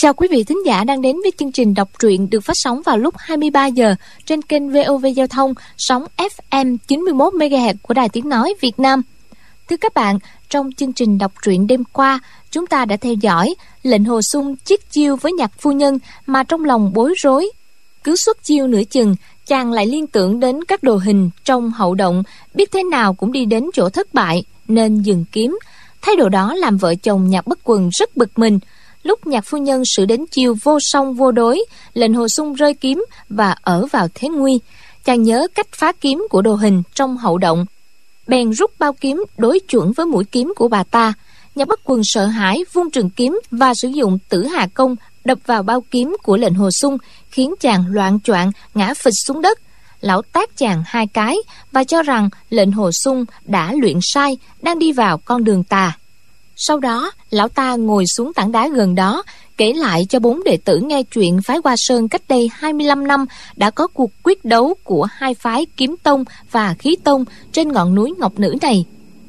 Chào quý vị thính giả đang đến với chương trình đọc truyện được phát sóng vào lúc 23 giờ trên kênh VOV Giao thông sóng FM 91 MHz của Đài Tiếng nói Việt Nam. Thưa các bạn, trong chương trình đọc truyện đêm qua, chúng ta đã theo dõi lệnh hồ sung chiếc chiêu với nhạc phu nhân mà trong lòng bối rối. Cứ xuất chiêu nửa chừng, chàng lại liên tưởng đến các đồ hình trong hậu động, biết thế nào cũng đi đến chỗ thất bại, nên dừng kiếm. Thái độ đó làm vợ chồng nhạc bất quần rất bực mình, lúc nhạc phu nhân xử đến chiều vô song vô đối, lệnh hồ sung rơi kiếm và ở vào thế nguy. Chàng nhớ cách phá kiếm của đồ hình trong hậu động. Bèn rút bao kiếm đối chuẩn với mũi kiếm của bà ta. Nhà bất quần sợ hãi vung trường kiếm và sử dụng tử hà công đập vào bao kiếm của lệnh hồ sung, khiến chàng loạn choạng, ngã phịch xuống đất. Lão tác chàng hai cái và cho rằng lệnh hồ sung đã luyện sai, đang đi vào con đường tà sau đó, lão ta ngồi xuống tảng đá gần đó, kể lại cho bốn đệ tử nghe chuyện phái Hoa Sơn cách đây 25 năm đã có cuộc quyết đấu của hai phái Kiếm Tông và Khí Tông trên ngọn núi Ngọc Nữ này.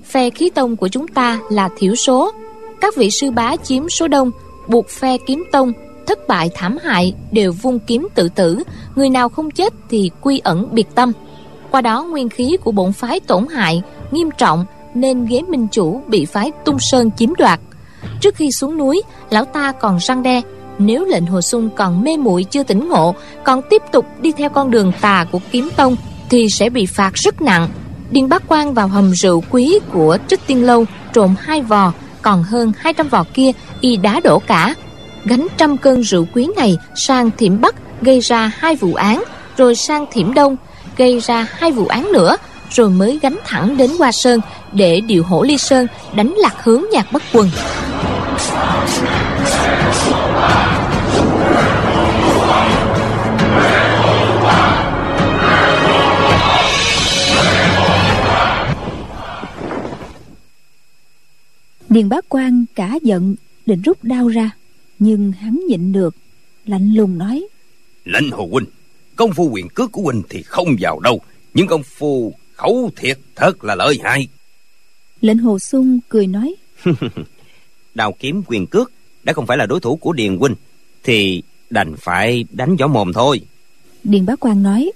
Phe Khí Tông của chúng ta là thiểu số. Các vị sư bá chiếm số đông, buộc phe Kiếm Tông thất bại thảm hại đều vung kiếm tự tử, người nào không chết thì quy ẩn biệt tâm. Qua đó nguyên khí của bổn phái tổn hại nghiêm trọng nên ghế minh chủ bị phái tung sơn chiếm đoạt. Trước khi xuống núi, lão ta còn răng đe, nếu lệnh hồ sung còn mê muội chưa tỉnh ngộ, còn tiếp tục đi theo con đường tà của kiếm tông thì sẽ bị phạt rất nặng. Điền bác quan vào hầm rượu quý của trích tiên lâu trộm hai vò, còn hơn 200 vò kia y đá đổ cả. Gánh trăm cân rượu quý này sang thiểm bắc gây ra hai vụ án, rồi sang thiểm đông gây ra hai vụ án nữa rồi mới gánh thẳng đến Hoa Sơn để điều hổ ly sơn đánh lạc hướng nhạc bất quần. Điền bá quan cả giận định rút đao ra Nhưng hắn nhịn được Lạnh lùng nói Lãnh hồ huynh Công phu quyền cước của huynh thì không vào đâu Nhưng công phu khẩu thiệt thật là lợi hại. Lệnh hồ sung cười nói. Đào kiếm quyền cước đã không phải là đối thủ của điền huynh thì đành phải đánh võ mồm thôi. Điền bá quan nói.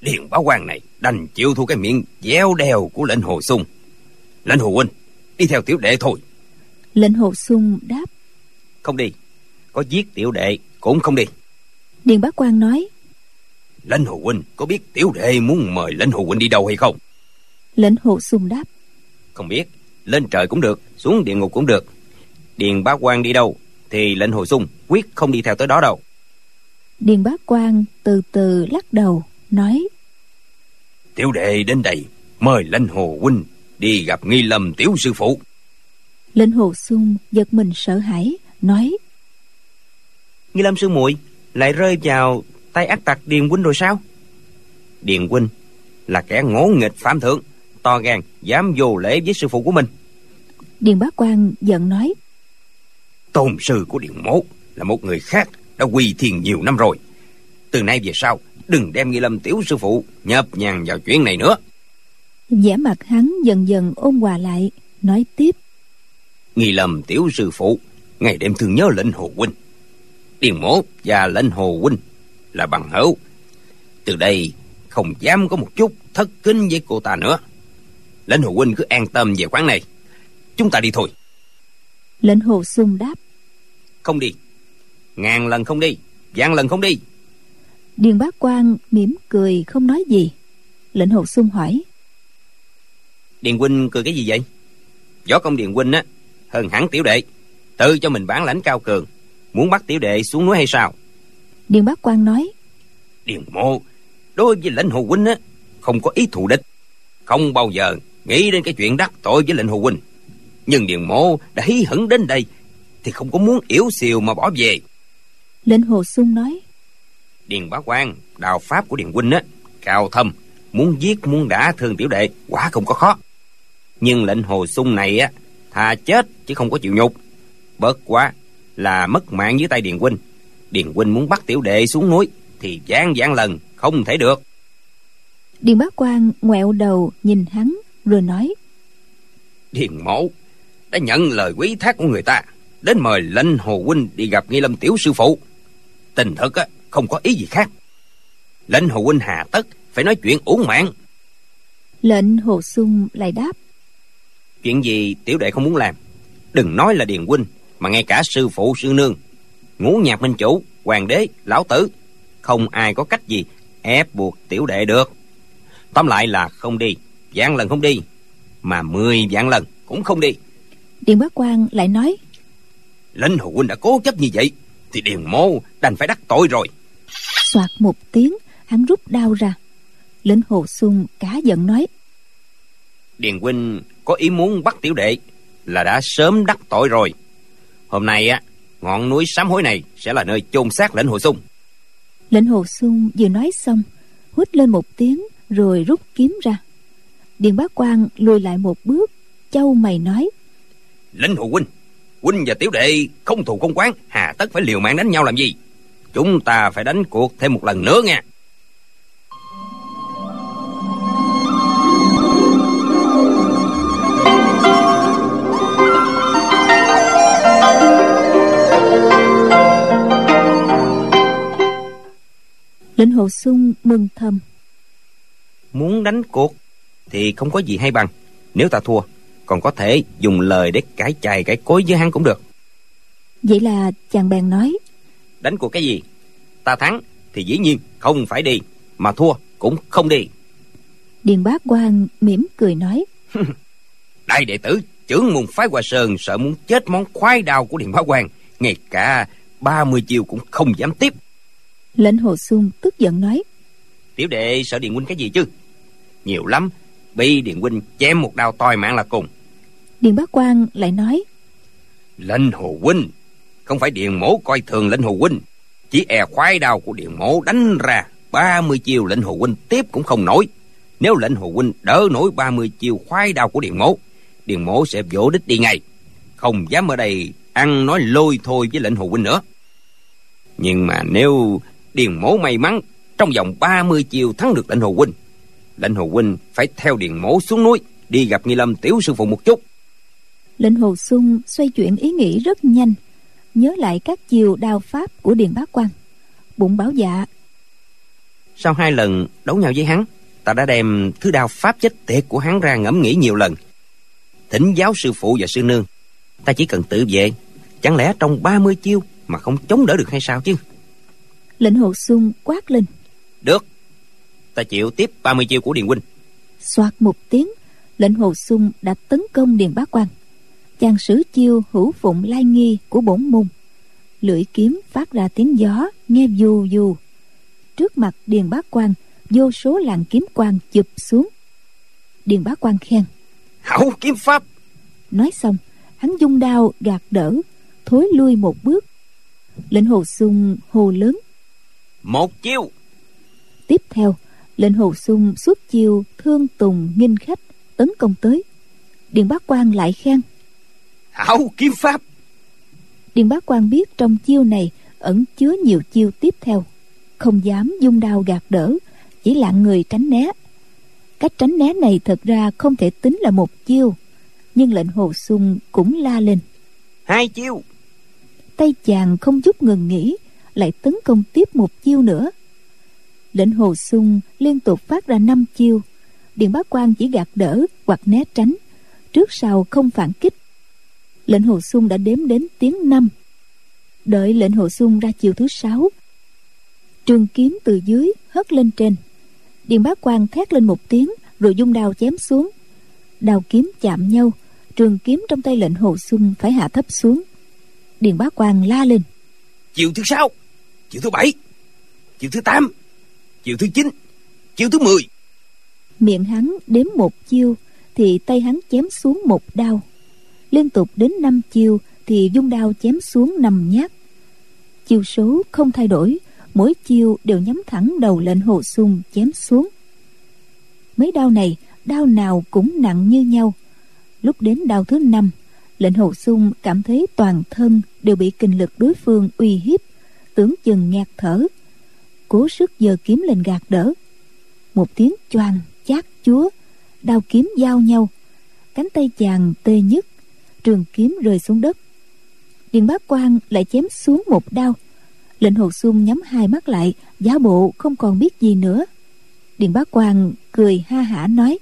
Điền bá quan này đành chịu thua cái miệng dẻo đèo của lệnh hồ sung. Lệnh hồ huynh đi theo tiểu đệ thôi. Lệnh hồ sung đáp. Không đi có giết tiểu đệ cũng không đi. Điền bá quan nói lệnh hồ huynh có biết tiểu đệ muốn mời lệnh hồ huynh đi đâu hay không? Lệnh hồ sung đáp. Không biết lên trời cũng được xuống địa ngục cũng được. Điền bá quan đi đâu thì lệnh hồ sung quyết không đi theo tới đó đâu. Điền bá quan từ từ lắc đầu nói. Tiểu đệ đến đây mời lệnh hồ huynh đi gặp nghi lâm tiểu sư phụ. Lệnh hồ sung giật mình sợ hãi nói. Nghi lâm sư muội lại rơi vào tay ác tặc điền huynh rồi sao? Điền huynh là kẻ ngỗ nghịch phạm thượng to gan dám vô lễ với sư phụ của mình. Điền bá quan giận nói tôn sư của điền mố là một người khác đã quy thiền nhiều năm rồi. Từ nay về sau đừng đem nghi lâm tiểu sư phụ nhập nhằn vào chuyện này nữa. vẻ mặt hắn dần dần ôn hòa lại nói tiếp. Nghi lâm tiểu sư phụ ngày đêm thường nhớ lệnh hồ huynh. Điền mố và lệnh hồ huynh là bằng hữu. Từ đây không dám có một chút thất kính với cô ta nữa. Lệnh hồ huynh cứ an tâm về quán này. Chúng ta đi thôi. Lệnh hồ sung đáp. Không đi. Ngàn lần không đi vạn lần không đi. Điền bá quan mỉm cười không nói gì. Lệnh hồ sung hỏi. Điền huynh cười cái gì vậy? Võ công điền huynh á hơn hẳn tiểu đệ. Tự cho mình bản lãnh cao cường. Muốn bắt tiểu đệ xuống núi hay sao? Điền bá quan nói điền mộ. Đối với lệnh hồ huynh á không có ý thù địch. Không bao giờ nghĩ đến cái chuyện đắc tội với lệnh hồ huynh. Nhưng điền mộ đã hí hửng đến đây thì không có muốn yếu xìu mà bỏ về. Lệnh hồ sung nói điền bá quan đào pháp của điền huynh á cao thâm muốn giết muốn đả thương tiểu đệ quả không có khó. Nhưng lệnh hồ sung này á thà chết chứ không có chịu nhục. Bớt quá là mất mạng dưới tay điền huynh. Điền huynh muốn bắt tiểu đệ xuống núi thì gián gián lần không thể được. Điền bá quan ngoẹo đầu nhìn hắn rồi nói điền mẫu đã nhận lời quý thác của người ta đến mời lệnh hồ huynh đi gặp nghi lâm tiểu sư phụ. Tình thật á không có ý gì khác. Lệnh hồ huynh hà tất phải nói chuyện uổng mạng. Lệnh hồ sung lại đáp chuyện gì tiểu đệ không muốn làm đừng nói là điền huynh mà ngay cả sư phụ sư nương ngũ nhạc minh chủ hoàng đế lão tử không ai có cách gì ép buộc tiểu đệ được. Tóm lại là không đi vạn lần không đi mà mười vạn lần cũng không đi. Điền bá quan lại nói lệnh hồ huynh đã cố chấp như vậy thì điền mô đành phải đắc tội rồi. Soạt một tiếng hắn rút đao ra. Lệnh hồ sung cá giận nói điền huynh có ý muốn bắt tiểu đệ là đã sớm đắc tội rồi. Hôm nay á ngọn núi sám hối này sẽ là nơi chôn xác lệnh hồ sung lệnh hồ sung vừa nói xong, hút lên một tiếng rồi rút kiếm ra. Điền bá quan lùi lại một bước, châu mày nói, lệnh hồ huynh huynh và tiểu đệ không thù không quán, hà tất phải liều mạng đánh nhau làm gì? Chúng ta phải đánh cuộc thêm một lần nữa nha lệnh hồ sung mừng thầm. Muốn đánh cuộc thì không có gì hay bằng. Nếu ta thua còn có thể dùng lời để cãi chài cãi cối với hắn cũng được. Vậy là chàng bèn nói đánh cuộc cái gì? Ta thắng thì dĩ nhiên không phải đi mà thua cũng không đi. Điền bá quan mỉm cười nói đại đệ tử trưởng môn phái hoa sơn sợ muốn chết món khoái đao của điền bá quan ngay cả ba mươi chiều cũng không dám tiếp lệnh hồ sung tức giận nói. Tiểu đệ sợ điền huynh cái gì chứ? Nhiều lắm bị điền huynh chém một đao toi mạng là cùng. Điền bá quan lại nói. Lệnh hồ huynh không phải điền mổ coi thường lệnh hồ huynh chỉ e khoái đao của điền mổ đánh ra ba mươi chiều lệnh hồ huynh tiếp cũng không nổi. Nếu lệnh hồ huynh đỡ nổi ba mươi chiều khoái đao của điền mổ điền mổ sẽ vỗ đích đi ngay. Không dám ở đây ăn nói lôi thôi với lệnh hồ huynh nữa. Nhưng mà nếu điền mổ may mắn trong vòng ba mươi chiều thắng được lệnh hồ huynh. Lệnh hồ huynh phải theo điền mổ xuống núi đi gặp nghi lâm tiểu sư phụ một chút. Lệnh hồ sung xoay chuyển ý nghĩ rất nhanh nhớ lại các chiều đao pháp của điền bá quan bụng bảo dạ. Sau hai lần đấu nhau với hắn ta đã đem thứ đao pháp chết tiệt của hắn ra ngẫm nghĩ nhiều lần. Thỉnh giáo sư phụ và sư nương ta chỉ cần tự vệ chẳng lẽ trong 30 chiêu mà không chống đỡ được hay sao chứ lệnh hồ sung quát lên. Được. Ta chịu tiếp 30 chiêu của điền huynh. Soạt một tiếng lệnh hồ sung đã tấn công điền bá quan chàng sử chiêu hữu phụng lai nghi của bổn môn. Lưỡi kiếm phát ra tiếng gió nghe dù dù trước mặt điền bá quan vô số làn kiếm quang chụp xuống. Điền bá quan khen. Hảo kiếm pháp! Nói xong hắn dung đao gạt đỡ thối lui một bước. Lệnh hồ sung hồ lớn một chiêu. Tiếp theo lệnh hồ sung xuất chiêu thương tùng nghinh khách tấn công tới. Điền bá quan lại khen. Hảo kiếm pháp. Điền bá quan biết trong chiêu này ẩn chứa nhiều chiêu tiếp theo. Không dám dung đao gạt đỡ chỉ lặng người tránh né. Cách tránh né này thật ra không thể tính là một chiêu nhưng lệnh hồ sung cũng la lên. Hai chiêu. Tay chàng không chút ngừng nghỉ lại tấn công tiếp một chiêu nữa. Lệnh hồ sung liên tục phát ra năm chiêu. Điện bá quan chỉ gạt đỡ hoặc né tránh, trước sau không phản kích. Lệnh hồ sung đã đếm đến tiếng năm. Đợi lệnh hồ sung ra chiều thứ sáu. Trường kiếm từ dưới hất lên trên. Điện bá quan thét lên một tiếng, rồi dung đao chém xuống. Đao kiếm chạm nhau, trường kiếm trong tay lệnh hồ sung phải hạ thấp xuống. Điền bá quan la lên. Chiều thứ sáu chiều thứ bảy, chiều thứ tám, chiều thứ chín, chiều thứ mười. Miệng hắn đếm một chiêu thì tay hắn chém xuống một đao. Liên tục đến năm chiêu thì dung đao chém xuống nằm nhát. Chiêu số không thay đổi, mỗi chiêu đều nhắm thẳng đầu lệnh hồ sung chém xuống. Mấy đao này, đao nào cũng nặng như nhau. Lúc đến đao thứ năm, lệnh hồ sung cảm thấy toàn thân đều bị kình lực đối phương uy hiếp tưởng chừng ngạt thở. Cố sức giơ kiếm lên gạt đỡ. Một tiếng choàng chát chúa đao kiếm giao nhau. Cánh tay chàng tê nhức trường kiếm rơi xuống đất. Điền bá quan lại chém xuống một đao. Lệnh hồ xuân nhắm hai mắt lại giả bộ không còn biết gì nữa. Điền bá quan cười ha hả nói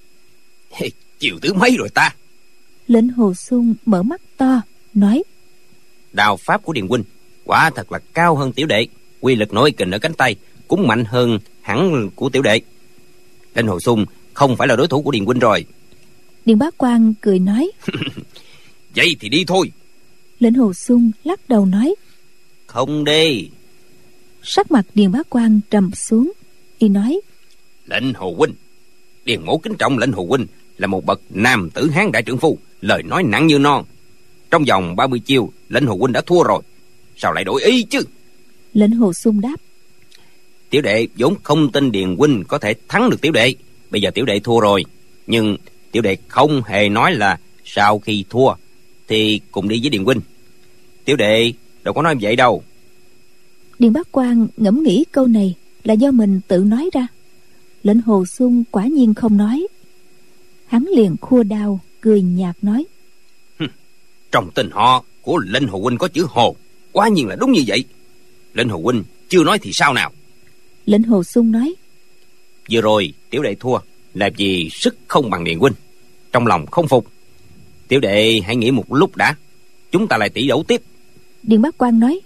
chiều thứ mấy rồi ta? Lệnh hồ xuân mở mắt to nói đào pháp của điền huynh quả thật là cao hơn tiểu đệ. Quy lực nội kình ở cánh tay cũng mạnh hơn hẳn của tiểu đệ. Lệnh hồ xuân không phải là đối thủ của điền huynh rồi. Điền bá quan cười nói. Vậy thì đi thôi. Lệnh hồ xuân lắc đầu nói. Không đi. Sắc mặt điền bá quan trầm xuống. Y nói. Lệnh hồ huynh. Điền mổ kính trọng lệnh hồ huynh là một bậc nam tử hán đại trưởng phu. Lời nói nặng như non. Trong vòng 30 chiêu lệnh hồ huynh đã thua rồi sao lại đổi ý chứ? Lệnh hồ xuân đáp. Tiểu đệ vốn không tin điền huynh có thể thắng được tiểu đệ. Bây giờ tiểu đệ thua rồi. Nhưng tiểu đệ không hề nói là sau khi thua thì cùng đi với điền huynh. Tiểu đệ đâu có nói vậy đâu. Điền bác quan ngẫm nghĩ câu này là do mình tự nói ra. Lệnh hồ xuân quả nhiên không nói. Hắn liền khua đao cười nhạt nói. Trong tên họ của lệnh hồ huynh có chữ hồ quả nhiên là đúng như vậy. Lệnh hồ huynh chưa nói thì sao nào? Lệnh hồ xuân nói. Vừa rồi tiểu đệ thua là vì sức không bằng điện huynh. Trong lòng không phục. Tiểu đệ hãy nghĩ một lúc đã. Chúng ta lại tỷ đấu tiếp. Điền bác quan nói.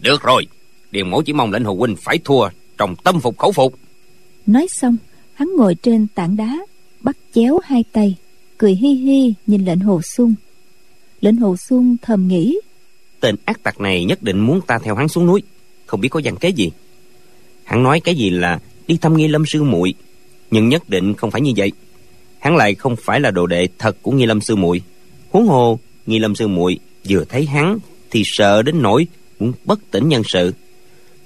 Được rồi. Điền mẫu chỉ mong lệnh hồ huynh phải thua trong tâm phục khẩu phục. Nói xong hắn ngồi trên tảng đá bắt chéo hai tay cười hi hi nhìn lệnh hồ xuân lệnh hồ xuân thầm nghĩ tên ác tặc này nhất định muốn ta theo hắn xuống núi. Không biết có dặn kế gì. Hắn nói cái gì là đi thăm nghi lâm sư muội, nhưng nhất định không phải như vậy. Hắn lại không phải là đồ đệ thật của nghi lâm sư muội. Huống hồ, nghi lâm sư muội vừa thấy hắn thì sợ đến nỗi muốn bất tỉnh nhân sự.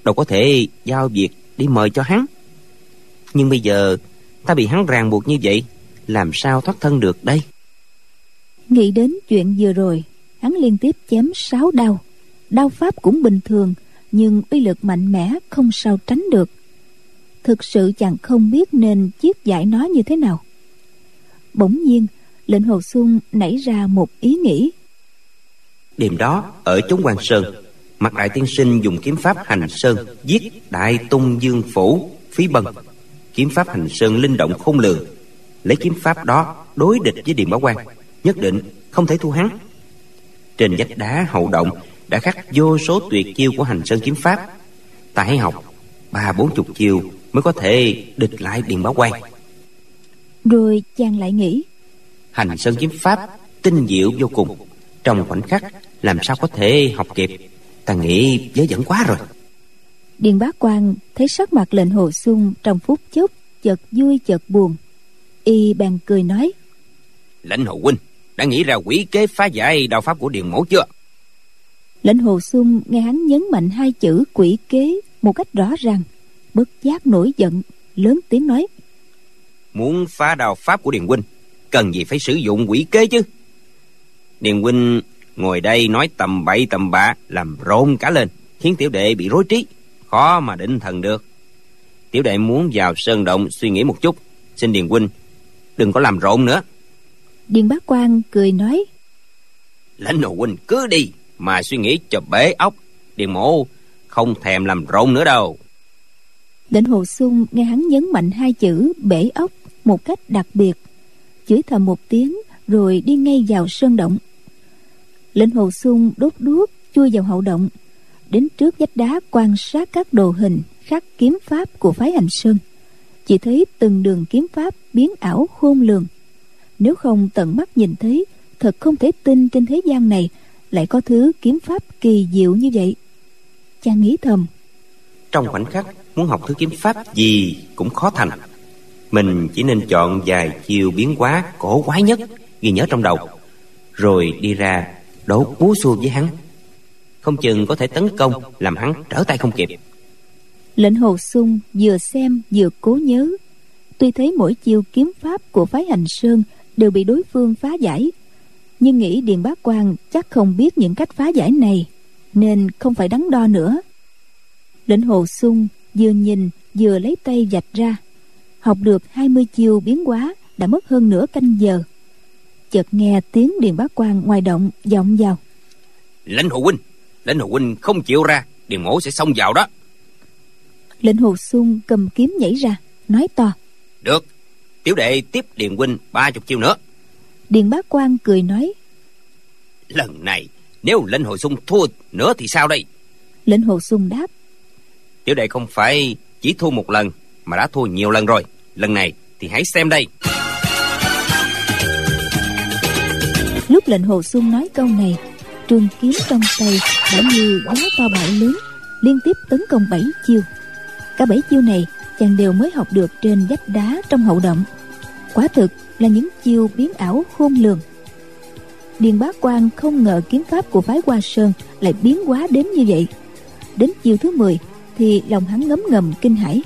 Đâu có thể giao việc đi mời cho hắn. Nhưng bây giờ, ta bị hắn ràng buộc như vậy, làm sao thoát thân được đây? Nghĩ đến chuyện vừa rồi hắn liên tiếp chém sáu đao. Đao pháp cũng bình thường, nhưng uy lực mạnh mẽ không sao tránh được. Thực sự chàng không biết nên chiết giải nó như thế nào. Bỗng nhiên, lệnh hồ xuân nảy ra một ý nghĩ. Đêm đó, ở chốn quan sơn mặt đại tiên sinh dùng kiếm pháp hành sơn giết đại tung dương phủ, phí bần kiếm pháp hành sơn linh động khôn lường. Lấy kiếm pháp đó đối địch với điện bảo quan nhất định không thể thu hắn trên vách đá hậu động đã khắc vô số tuyệt chiêu của hành sơn kiếm pháp. Ta hãy học ba bốn chục chiêu mới có thể địch lại điền bảo quan. Rồi chàng lại nghĩ hành sơn kiếm pháp tinh diệu vô cùng trong khoảnh khắc làm sao có thể học kịp? Ta nghĩ dễ dẫn quá rồi. Điền bá quan thấy sắc mặt lệnh hồ xuân trong phút chốc chợt vui chợt buồn. Y bèn cười nói lệnh hồ huynh đã nghĩ ra quỷ kế phá giải đạo pháp của điền mẫu chưa? Lệnh hồ xuân nghe hắn nhấn mạnh hai chữ quỷ kế một cách rõ ràng bất giác nổi giận lớn tiếng nói muốn phá đạo pháp của điền huynh cần gì phải sử dụng quỷ kế chứ? Điền huynh ngồi đây nói tầm bậy tầm bạ làm rộn cả lên khiến tiểu đệ bị rối trí khó mà định thần được. Tiểu đệ muốn vào sơn động suy nghĩ một chút xin điền huynh đừng có làm rộn nữa điền bá quan cười nói lãnh hồ huynh cứ đi mà suy nghĩ cho bể óc điền mộ không thèm làm rộn nữa đâu. Lệnh Hồ Xuân nghe hắn nhấn mạnh hai chữ bể ốc một cách đặc biệt chửi thầm một tiếng rồi đi ngay vào sơn động. Lệnh hồ xuân đốt đuốc chui vào hậu động đến trước vách đá quan sát các đồ hình khắc kiếm pháp của phái hành sơn. Chỉ thấy từng đường kiếm pháp biến ảo khôn lường nếu không tận mắt nhìn thấy thật không thể tin trên thế gian này lại có thứ kiếm pháp kỳ diệu như vậy. Chàng nghĩ thầm. Trong khoảnh khắc muốn học thứ kiếm pháp gì cũng khó thành. Mình chỉ nên chọn vài chiêu biến hóa cổ quái nhất ghi nhớ trong đầu rồi đi ra đấu búa xua với hắn. Không chừng có thể tấn công làm hắn trở tay không kịp. Lệnh hồ sung vừa xem vừa cố nhớ. Tuy thấy mỗi chiêu kiếm pháp của phái hành sơn đều bị đối phương phá giải. Nhưng nghĩ điền bá quan chắc không biết những cách phá giải này nên không phải đắn đo nữa. Lệnh hồ sung vừa nhìn vừa lấy tay vạch ra. Học được 20 chiêu biến hóa đã mất hơn nửa canh giờ. Chợt nghe tiếng điền bá quan ngoài động vọng vào. Lệnh hồ huynh Lệnh hồ huynh không chịu ra Điền mổ sẽ xông vào đó. Lệnh hồ sung cầm kiếm nhảy ra nói to. Được tiểu đệ tiếp điền huynh ba chục chiêu nữa. Điền bá quan cười nói lần này nếu lệnh hồ sung thua nữa thì sao đây? Lệnh hồ sung đáp tiểu đệ không phải chỉ thua một lần mà đã thua nhiều lần rồi. Lần này thì hãy xem đây. Lúc lệnh hồ sung nói câu này trường kiếm trong tay đã như gió to bão lớn liên tiếp tấn công bảy chiêu. Cả bảy chiêu này chàng đều mới học được trên vách đá trong hậu động. Quả thực là những chiêu biến ảo khôn lường. Điền bá quan không ngờ kiếm pháp của phái hoa sơn lại biến hóa đến như vậy. Đến chiêu thứ 10 thì lòng hắn ngấm ngầm kinh hãi.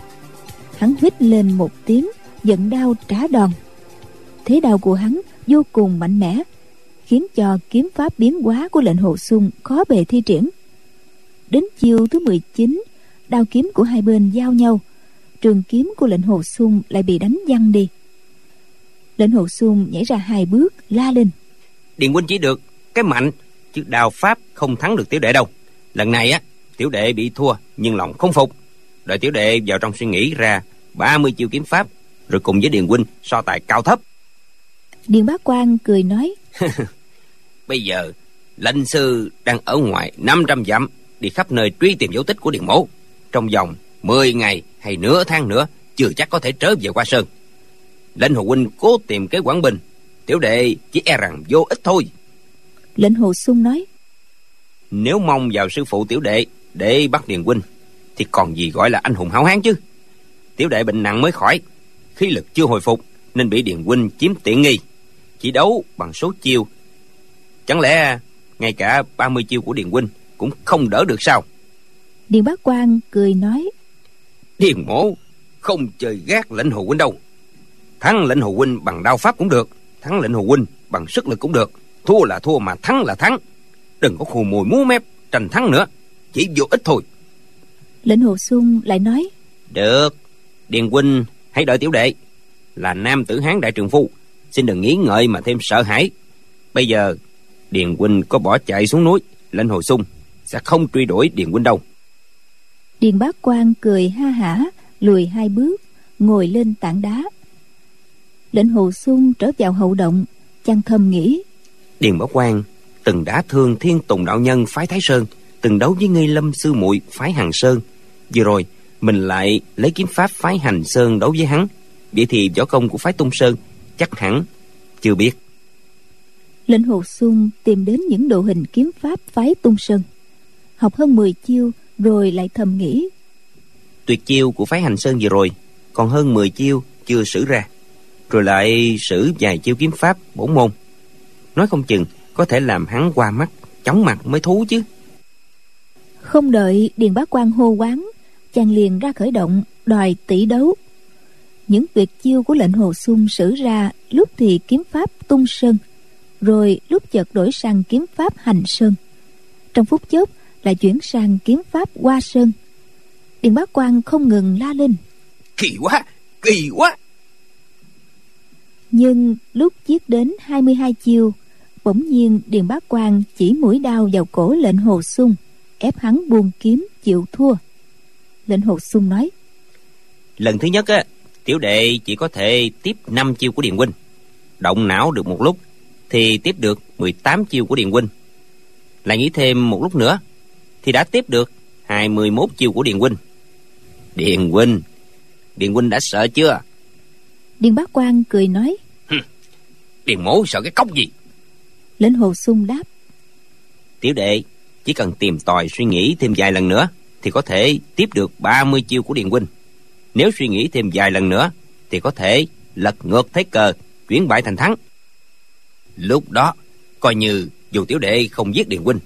Hắn hít lên một tiếng, giận đau trả đòn. Thế đau của hắn vô cùng mạnh mẽ, khiến cho kiếm pháp biến hóa của lệnh hồ sung khó bề thi triển. Đến chiêu thứ 19 đao kiếm của hai bên giao nhau trường kiếm của lệnh hồ sung lại bị đánh văng đi. Lệnh hồ sung nhảy ra hai bước la lên. Điền huynh chỉ được cái mạnh chứ đao pháp không thắng được tiểu đệ đâu. Lần này á tiểu đệ bị thua nhưng lòng không phục. Đợi tiểu đệ vào trong suy nghĩ ra 30 chiêu kiếm pháp rồi cùng với điền huynh so tài cao thấp. Điền bá quan cười nói bây giờ lệnh sư đang ở ngoài 500 dặm đi khắp nơi truy tìm dấu tích của điền mẫu. Trong vòng 10 ngày hay nửa tháng nữa chưa chắc có thể trở về qua sơn. Lệnh hồ huynh cố tìm cái quảng bình tiểu đệ chỉ e rằng vô ích thôi. Lệnh hồ sung nói nếu mong vào sư phụ tiểu đệ để bắt điền huynh thì còn gì gọi là anh hùng hảo hán chứ? Tiểu đệ bệnh nặng mới khỏi khí lực chưa hồi phục nên bị điền huynh chiếm tiện nghi chỉ đấu bằng số chiêu. Chẳng lẽ ngay cả 30 chiêu của điền huynh cũng không đỡ được sao? Điền bá quan cười nói điền mổ không chơi gác lệnh hồ huynh đâu. Thắng lệnh hồ huynh bằng đao pháp cũng được thắng lệnh hồ huynh bằng sức lực cũng được. Thua là thua mà thắng là thắng. Đừng có khù mùi múa mép tranh thắng nữa. Chỉ vô ích thôi. Lệnh hồ sung lại nói được. Điền huynh hãy đợi tiểu đệ. Là nam tử hán đại trường phu. Xin đừng nghĩ ngợi mà thêm sợ hãi. Bây giờ điền huynh có bỏ chạy xuống núi. Lệnh hồ sung sẽ không truy đuổi điền huynh đâu điền bá quan cười ha hả lùi hai bước ngồi lên tảng đá. Lệnh hồ sung trở vào hậu động chăng thầm nghĩ. Điền bá quan từng đã thương thiên tùng đạo nhân phái thái sơn từng đấu với ngây lâm sư muội phái hằng sơn. Vừa rồi mình lại lấy kiếm pháp phái hành sơn đấu với hắn. Vậy thì võ công của phái tung sơn chắc hẳn chưa biết. Lệnh hồ sung tìm đến những độ hình kiếm pháp phái tung sơn. Học hơn 10 chiêu rồi lại thầm nghĩ. Tuyệt chiêu của phái hành sơn vừa rồi còn hơn 10 chiêu chưa sử ra rồi lại sử vài chiêu kiếm pháp bổn môn. Nói không chừng có thể làm hắn qua mắt chóng mặt mới thú chứ. Không đợi điền bá quan hô quán chàng liền ra khởi động đòi tỷ đấu. Những tuyệt chiêu của lệnh hồ sung sử ra lúc thì kiếm pháp tung sơn rồi lúc chợt đổi sang kiếm pháp hành sơn. Trong phút chốc lại chuyển sang kiếm pháp hoa sơn. Điền bá quan không ngừng la lên. Kỳ quá kỳ quá. Nhưng lúc giết đến 22 chiêu bỗng nhiên điền bá quan chỉ mũi đao vào cổ lệnh hồ sung ép hắn buông kiếm chịu thua. Lệnh hồ sung nói lần thứ nhất á tiểu đệ chỉ có thể tiếp 5 chiêu của điền huynh. Động não được một lúc thì tiếp được 18 chiêu của điền huynh. Lại nghĩ thêm một lúc nữa thì đã tiếp được 21 chiêu của điền huynh. Điền huynh điền huynh đã sợ chưa? Điền bá quan cười nói điền mố sợ cái cốc gì? Lệnh hồ sung đáp tiểu đệ chỉ cần tìm tòi suy nghĩ thêm vài lần nữa thì có thể tiếp được 30 chiêu của điền huynh. Nếu suy nghĩ thêm vài lần nữa thì có thể lật ngược thế cờ chuyển bại thành thắng. Lúc đó coi như dù tiểu đệ không giết điền huynh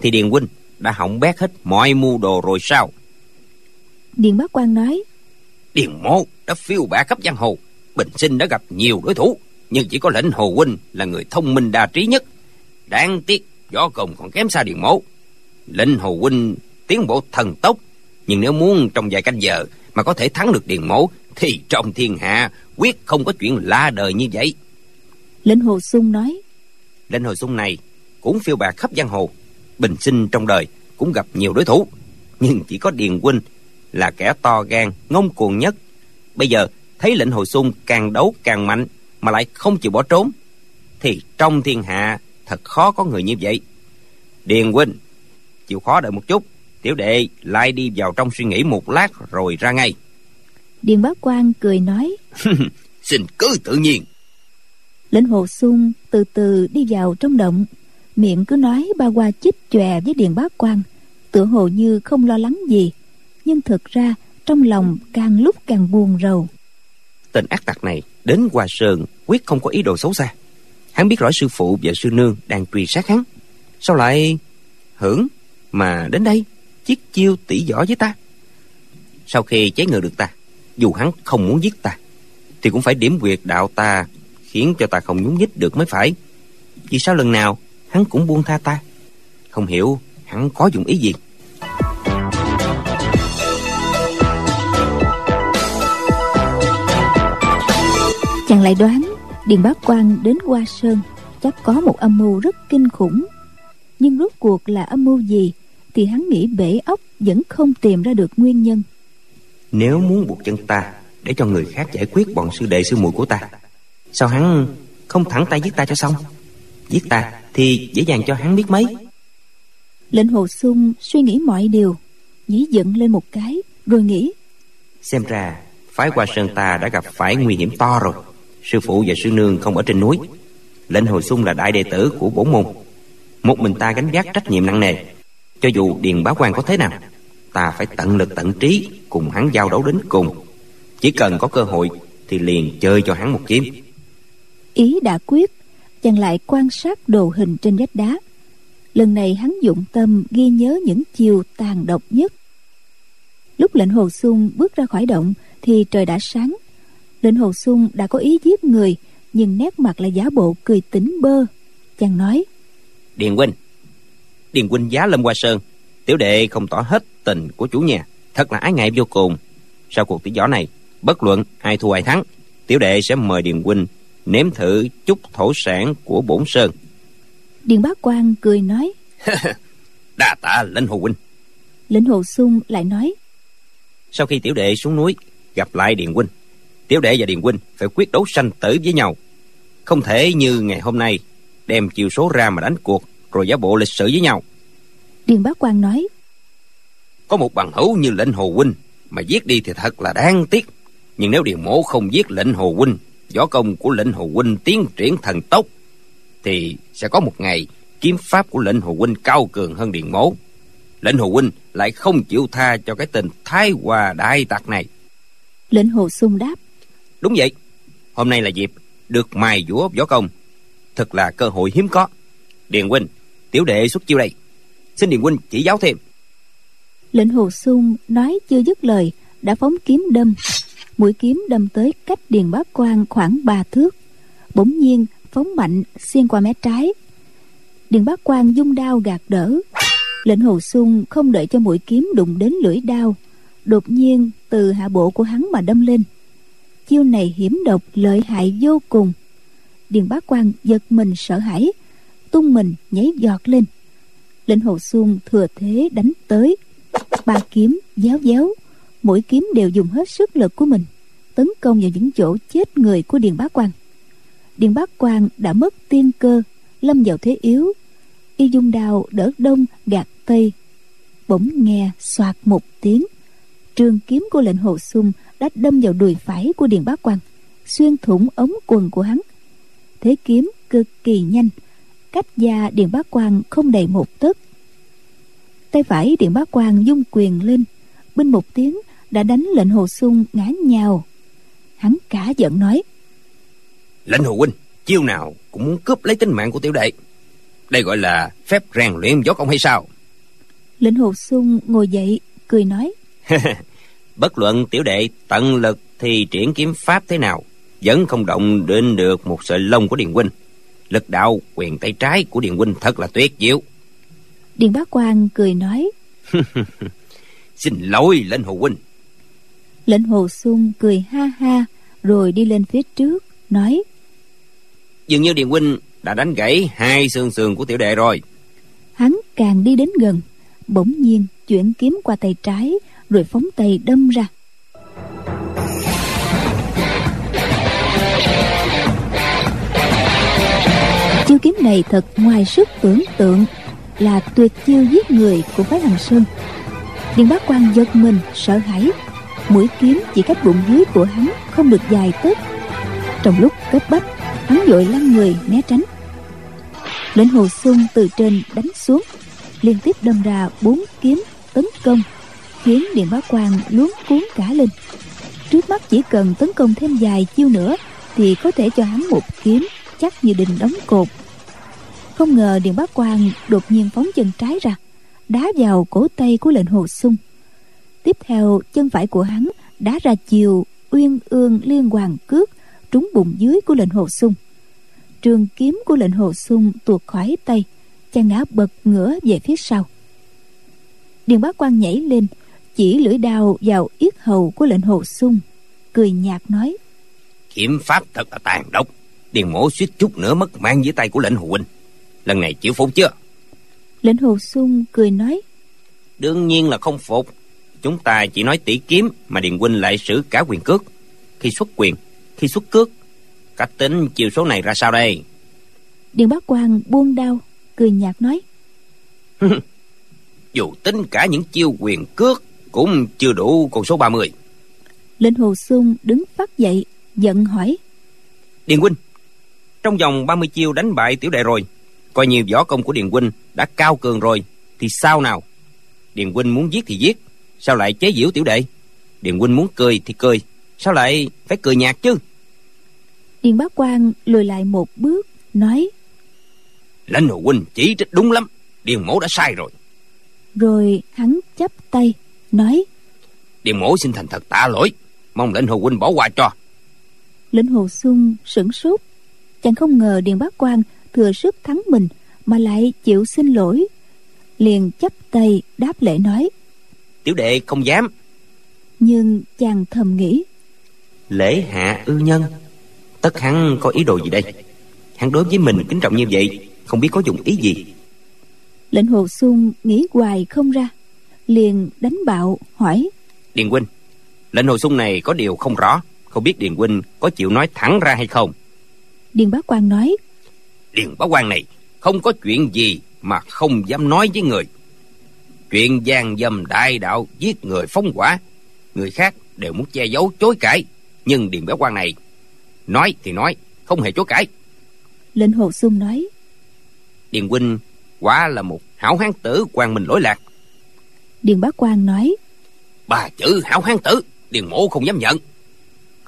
thì điền huynh đã hỏng bét hết mọi mưu đồ rồi sao? Điền bá quan nói điền mộ đã phiêu bả khắp giang hồ bình sinh đã gặp nhiều đối thủ nhưng chỉ có lệnh hồ huynh là người thông minh đa trí nhất. Đáng tiếc võ công còn kém xa điền mộ. Lệnh hồ huynh tiến bộ thần tốc nhưng nếu muốn trong vài canh giờ mà có thể thắng được điền mộ thì trong thiên hạ quyết không có chuyện la đời như vậy. Lệnh hồ sung nói lệnh hồ sung này cũng phiêu bạc khắp giang hồ bình sinh trong đời cũng gặp nhiều đối thủ. Nhưng chỉ có điền huynh là kẻ to gan ngông cuồng nhất. Bây giờ thấy lệnh hồi xung càng đấu càng mạnh mà lại không chịu bỏ trốn thì trong thiên hạ thật khó có người như vậy. Điền huynh chịu khó đợi một chút. Tiểu đệ lại đi vào trong suy nghĩ một lát rồi ra ngay. Điền bá quan cười nói xin cứ tự nhiên. Lệnh hồ sung từ từ đi vào trong động miệng cứ nói ba qua chích chòe với điền bá quan tựa hồ như không lo lắng gì. Nhưng thực ra, trong lòng càng lúc càng buồn rầu. Tên ác tặc này đến hoa sơn, quyết không có ý đồ xấu xa. Hắn biết rõ sư phụ và sư nương đang truy sát hắn. Sao lại hưởng mà đến đây chiếc chiêu tỉ võ với ta? Sau khi chế ngự được ta, dù hắn không muốn giết ta, thì cũng phải điểm quyệt đạo ta, khiến cho ta không nhúng nhích được mới phải. Vì sao lần nào hắn cũng buông tha ta. Không hiểu hắn có dụng ý gì. Chàng lại đoán điền bá quan đến hoa sơn chắc có một âm mưu rất kinh khủng. Nhưng rốt cuộc là âm mưu gì thì hắn nghĩ bể óc vẫn không tìm ra được nguyên nhân. Nếu muốn buộc chân ta để cho người khác giải quyết bọn sư đệ sư muội của ta sao hắn không thẳng tay giết ta cho xong? Giết ta thì dễ dàng cho hắn biết mấy. Lệnh hồ sung suy nghĩ mọi điều nhí giận lên một cái rồi nghĩ. Xem ra phái qua sơn ta đã gặp phải nguy hiểm to rồi. Sư phụ và sư nương không ở trên núi. Lệnh hồi xung là đại đệ tử của bổn môn. Một mình ta gánh vác trách nhiệm nặng nề. Cho dù điền bá quan có thế nào ta phải tận lực tận trí cùng hắn giao đấu đến cùng. Chỉ cần có cơ hội thì liền chơi cho hắn một kiếm. Ý đã quyết chàng lại quan sát đồ hình trên vách đá. Lần này hắn dụng tâm ghi nhớ những chiều tàn độc nhất. Lúc lệnh hồ sung bước ra khỏi động thì trời đã sáng. Lệnh hồ sung đã có ý giết người, nhưng nét mặt là giả bộ cười tỉnh bơ. Chàng nói, điền huynh điền huynh giá lâm hoa sơn, tiểu đệ không tỏ hết tình của chủ nhà, thật là ái ngại vô cùng. Sau cuộc tỷ võ này, bất luận ai thua ai thắng, tiểu đệ sẽ mời điền huynh nếm thử chút thổ sản của bổn sơn. Điền bá quan cười nói đa tạ lệnh hồ huynh. Lệnh hồ sung lại nói sau khi tiểu đệ xuống núi gặp lại điền huynh tiểu đệ và điền huynh phải quyết đấu sanh tử với nhau. Không thể như ngày hôm nay đem chiều số ra mà đánh cuộc rồi giả bộ lịch sử với nhau. Điền bá quan nói có một bằng hữu như lệnh hồ huynh mà giết đi thì thật là đáng tiếc. Nhưng nếu điền mổ không giết lệnh hồ huynh võ công của lệnh hồ huynh tiến triển thần tốc thì sẽ có một ngày kiếm pháp của lệnh hồ huynh cao cường hơn điền mổ lệnh hồ huynh lại không chịu tha cho cái tên thái hòa đại tặc này. Lệnh hồ sung đáp. Đúng vậy hôm nay là dịp được mài dũa võ công. Thật là cơ hội hiếm có. Điền huynh tiểu đệ xuất chiêu đây. Xin điền huynh chỉ giáo thêm. Lệnh hồ sung nói chưa dứt lời đã phóng kiếm đâm mũi kiếm đâm tới cách điền bá quan khoảng ba thước. Bỗng nhiên, phóng mạnh xuyên qua mé trái. Điền bá quan dung đao gạt đỡ. Lệnh hồ xuân không đợi cho mũi kiếm đụng đến lưỡi đao, đột nhiên từ hạ bộ của hắn mà đâm lên. Chiêu này hiểm độc, lợi hại vô cùng. Điền bá quan giật mình sợ hãi, tung mình nhảy giọt lên. Lệnh hồ xuân thừa thế đánh tới. Ba kiếm giáo giáo mỗi kiếm đều dùng hết sức lực của mình, tấn công vào những chỗ chết người của điền bá quan điền bá quan đã mất tiên cơ, lâm vào thế yếu. Y dung đao đỡ đông, gạt tây, bỗng nghe soạt một tiếng. Trường kiếm của lệnh hồ sung đã đâm vào đùi phải của điền bá quan xuyên thủng ống quần của hắn. Thế kiếm cực kỳ nhanh, cách da điền bá quan không đầy một tấc. Tay phải điện bá quan dung quyền lên, binh một tiếng đã đánh lệnh hồ sung ngã nhào. Hắn cả giận nói lệnh hồ huynh chiêu nào cũng muốn cướp lấy tính mạng của tiểu đệ. Đây gọi là phép rèn luyện võ công hay sao? Lệnh hồ sung ngồi dậy cười nói bất luận tiểu đệ tận lực thì triển kiếm pháp thế nào vẫn không động đến được một sợi lông của điền huynh. Lực đạo quyền tay trái của điền huynh thật là tuyệt diệu. Điền bá quan cười nói xin lỗi lệnh hồ huynh lệnh hồ sung cười ha ha rồi đi lên phía trước nói. Dường như điền huynh đã đánh gãy hai xương sườn của tiểu đệ rồi. Hắn càng đi đến gần bỗng nhiên chuyển kiếm qua tay trái rồi phóng tay đâm ra. Chiêu kiếm này thật ngoài sức tưởng tượng là tuyệt chiêu giết người của phái hằng sơn. Điền bá quan giật mình sợ hãi mũi kiếm chỉ cách bụng dưới của hắn không được dài tấc trong lúc cấp bách hắn vội lăn người né tránh. Lệnh hồ xuân từ trên đánh xuống, liên tiếp đâm ra bốn kiếm tấn công, khiến điện bá quan luống cuốn cả lên. Trước mắt chỉ cần tấn công thêm vài chiêu nữa thì có thể cho hắn một kiếm chắc như đình đóng cột. Không ngờ điện bá quan đột nhiên phóng chân trái ra, đá vào cổ tay của lệnh hồ sung tiếp theo chân phải của hắn đá ra chiều uyên ương liên hoàng cước trúng bụng dưới của lệnh hồ sung. Trường kiếm của lệnh hồ sung tuột khỏi tay chàng ngã bật ngửa về phía sau. Điền bá quan nhảy lên chỉ lưỡi đao vào yết hầu của lệnh hồ sung cười nhạt nói kiếm pháp thật là tàn độc điền mổ suýt chút nữa mất mang dưới tay của lệnh hồ huynh. Lần này chịu phục chưa? Lệnh hồ sung cười nói đương nhiên là không phục chúng ta chỉ nói tỷ kiếm mà điền huynh lại sử cả quyền cước. Khi xuất quyền khi xuất cước cách tính chiều số này ra sao đây? Điền bá quan buông đao cười nhạt nói. Dù tính cả những chiêu quyền cước cũng chưa đủ con số 30 Lệnh Hồ Xuân đứng phát dậy giận hỏi. Điền huynh trong vòng 30 chiêu đánh bại tiểu đệ rồi coi như võ công của điền huynh đã cao cường rồi thì sao nào? Điền huynh muốn giết thì giết sao lại chế giễu tiểu đệ? Điền huynh muốn cười thì cười. Sao lại phải cười nhạt chứ? Điền bá quan lùi lại một bước nói lãnh hồ huynh chỉ trích đúng lắm. Điền mổ đã sai rồi. Rồi hắn chắp tay nói điền mổ xin thành thật tạ lỗi. Mong lãnh hồ huynh bỏ qua cho. Lệnh hồ xuân sửng sốt. Chàng không ngờ điền bá quan thừa sức thắng mình mà lại chịu xin lỗi. Liền chắp tay đáp lễ nói tiểu đệ không dám. Nhưng chàng thầm nghĩ. Lễ hạ ư nhân. Tất hắn có ý đồ gì đây? Hắn đối với mình kính trọng như vậy không biết có dụng ý gì. Lệnh hồ xuân nghĩ hoài không ra liền đánh bạo hỏi. Điền huynh lệnh hồ xuân này có điều không rõ không biết điền huynh có chịu nói thẳng ra hay không? Điền bá quan nói. Điền bá quan này không có chuyện gì mà không dám nói với người chuyện gian dâm đại đạo giết người phóng quả người khác đều muốn che giấu chối cãi nhưng điền bá quan này nói thì nói không hề chối cãi. Lệnh hồ xuân nói điền huynh quả là một hảo hán tử quan minh lỗi lạc. Điền bá quan nói ba chữ hảo hán tử điền mổ không dám nhận.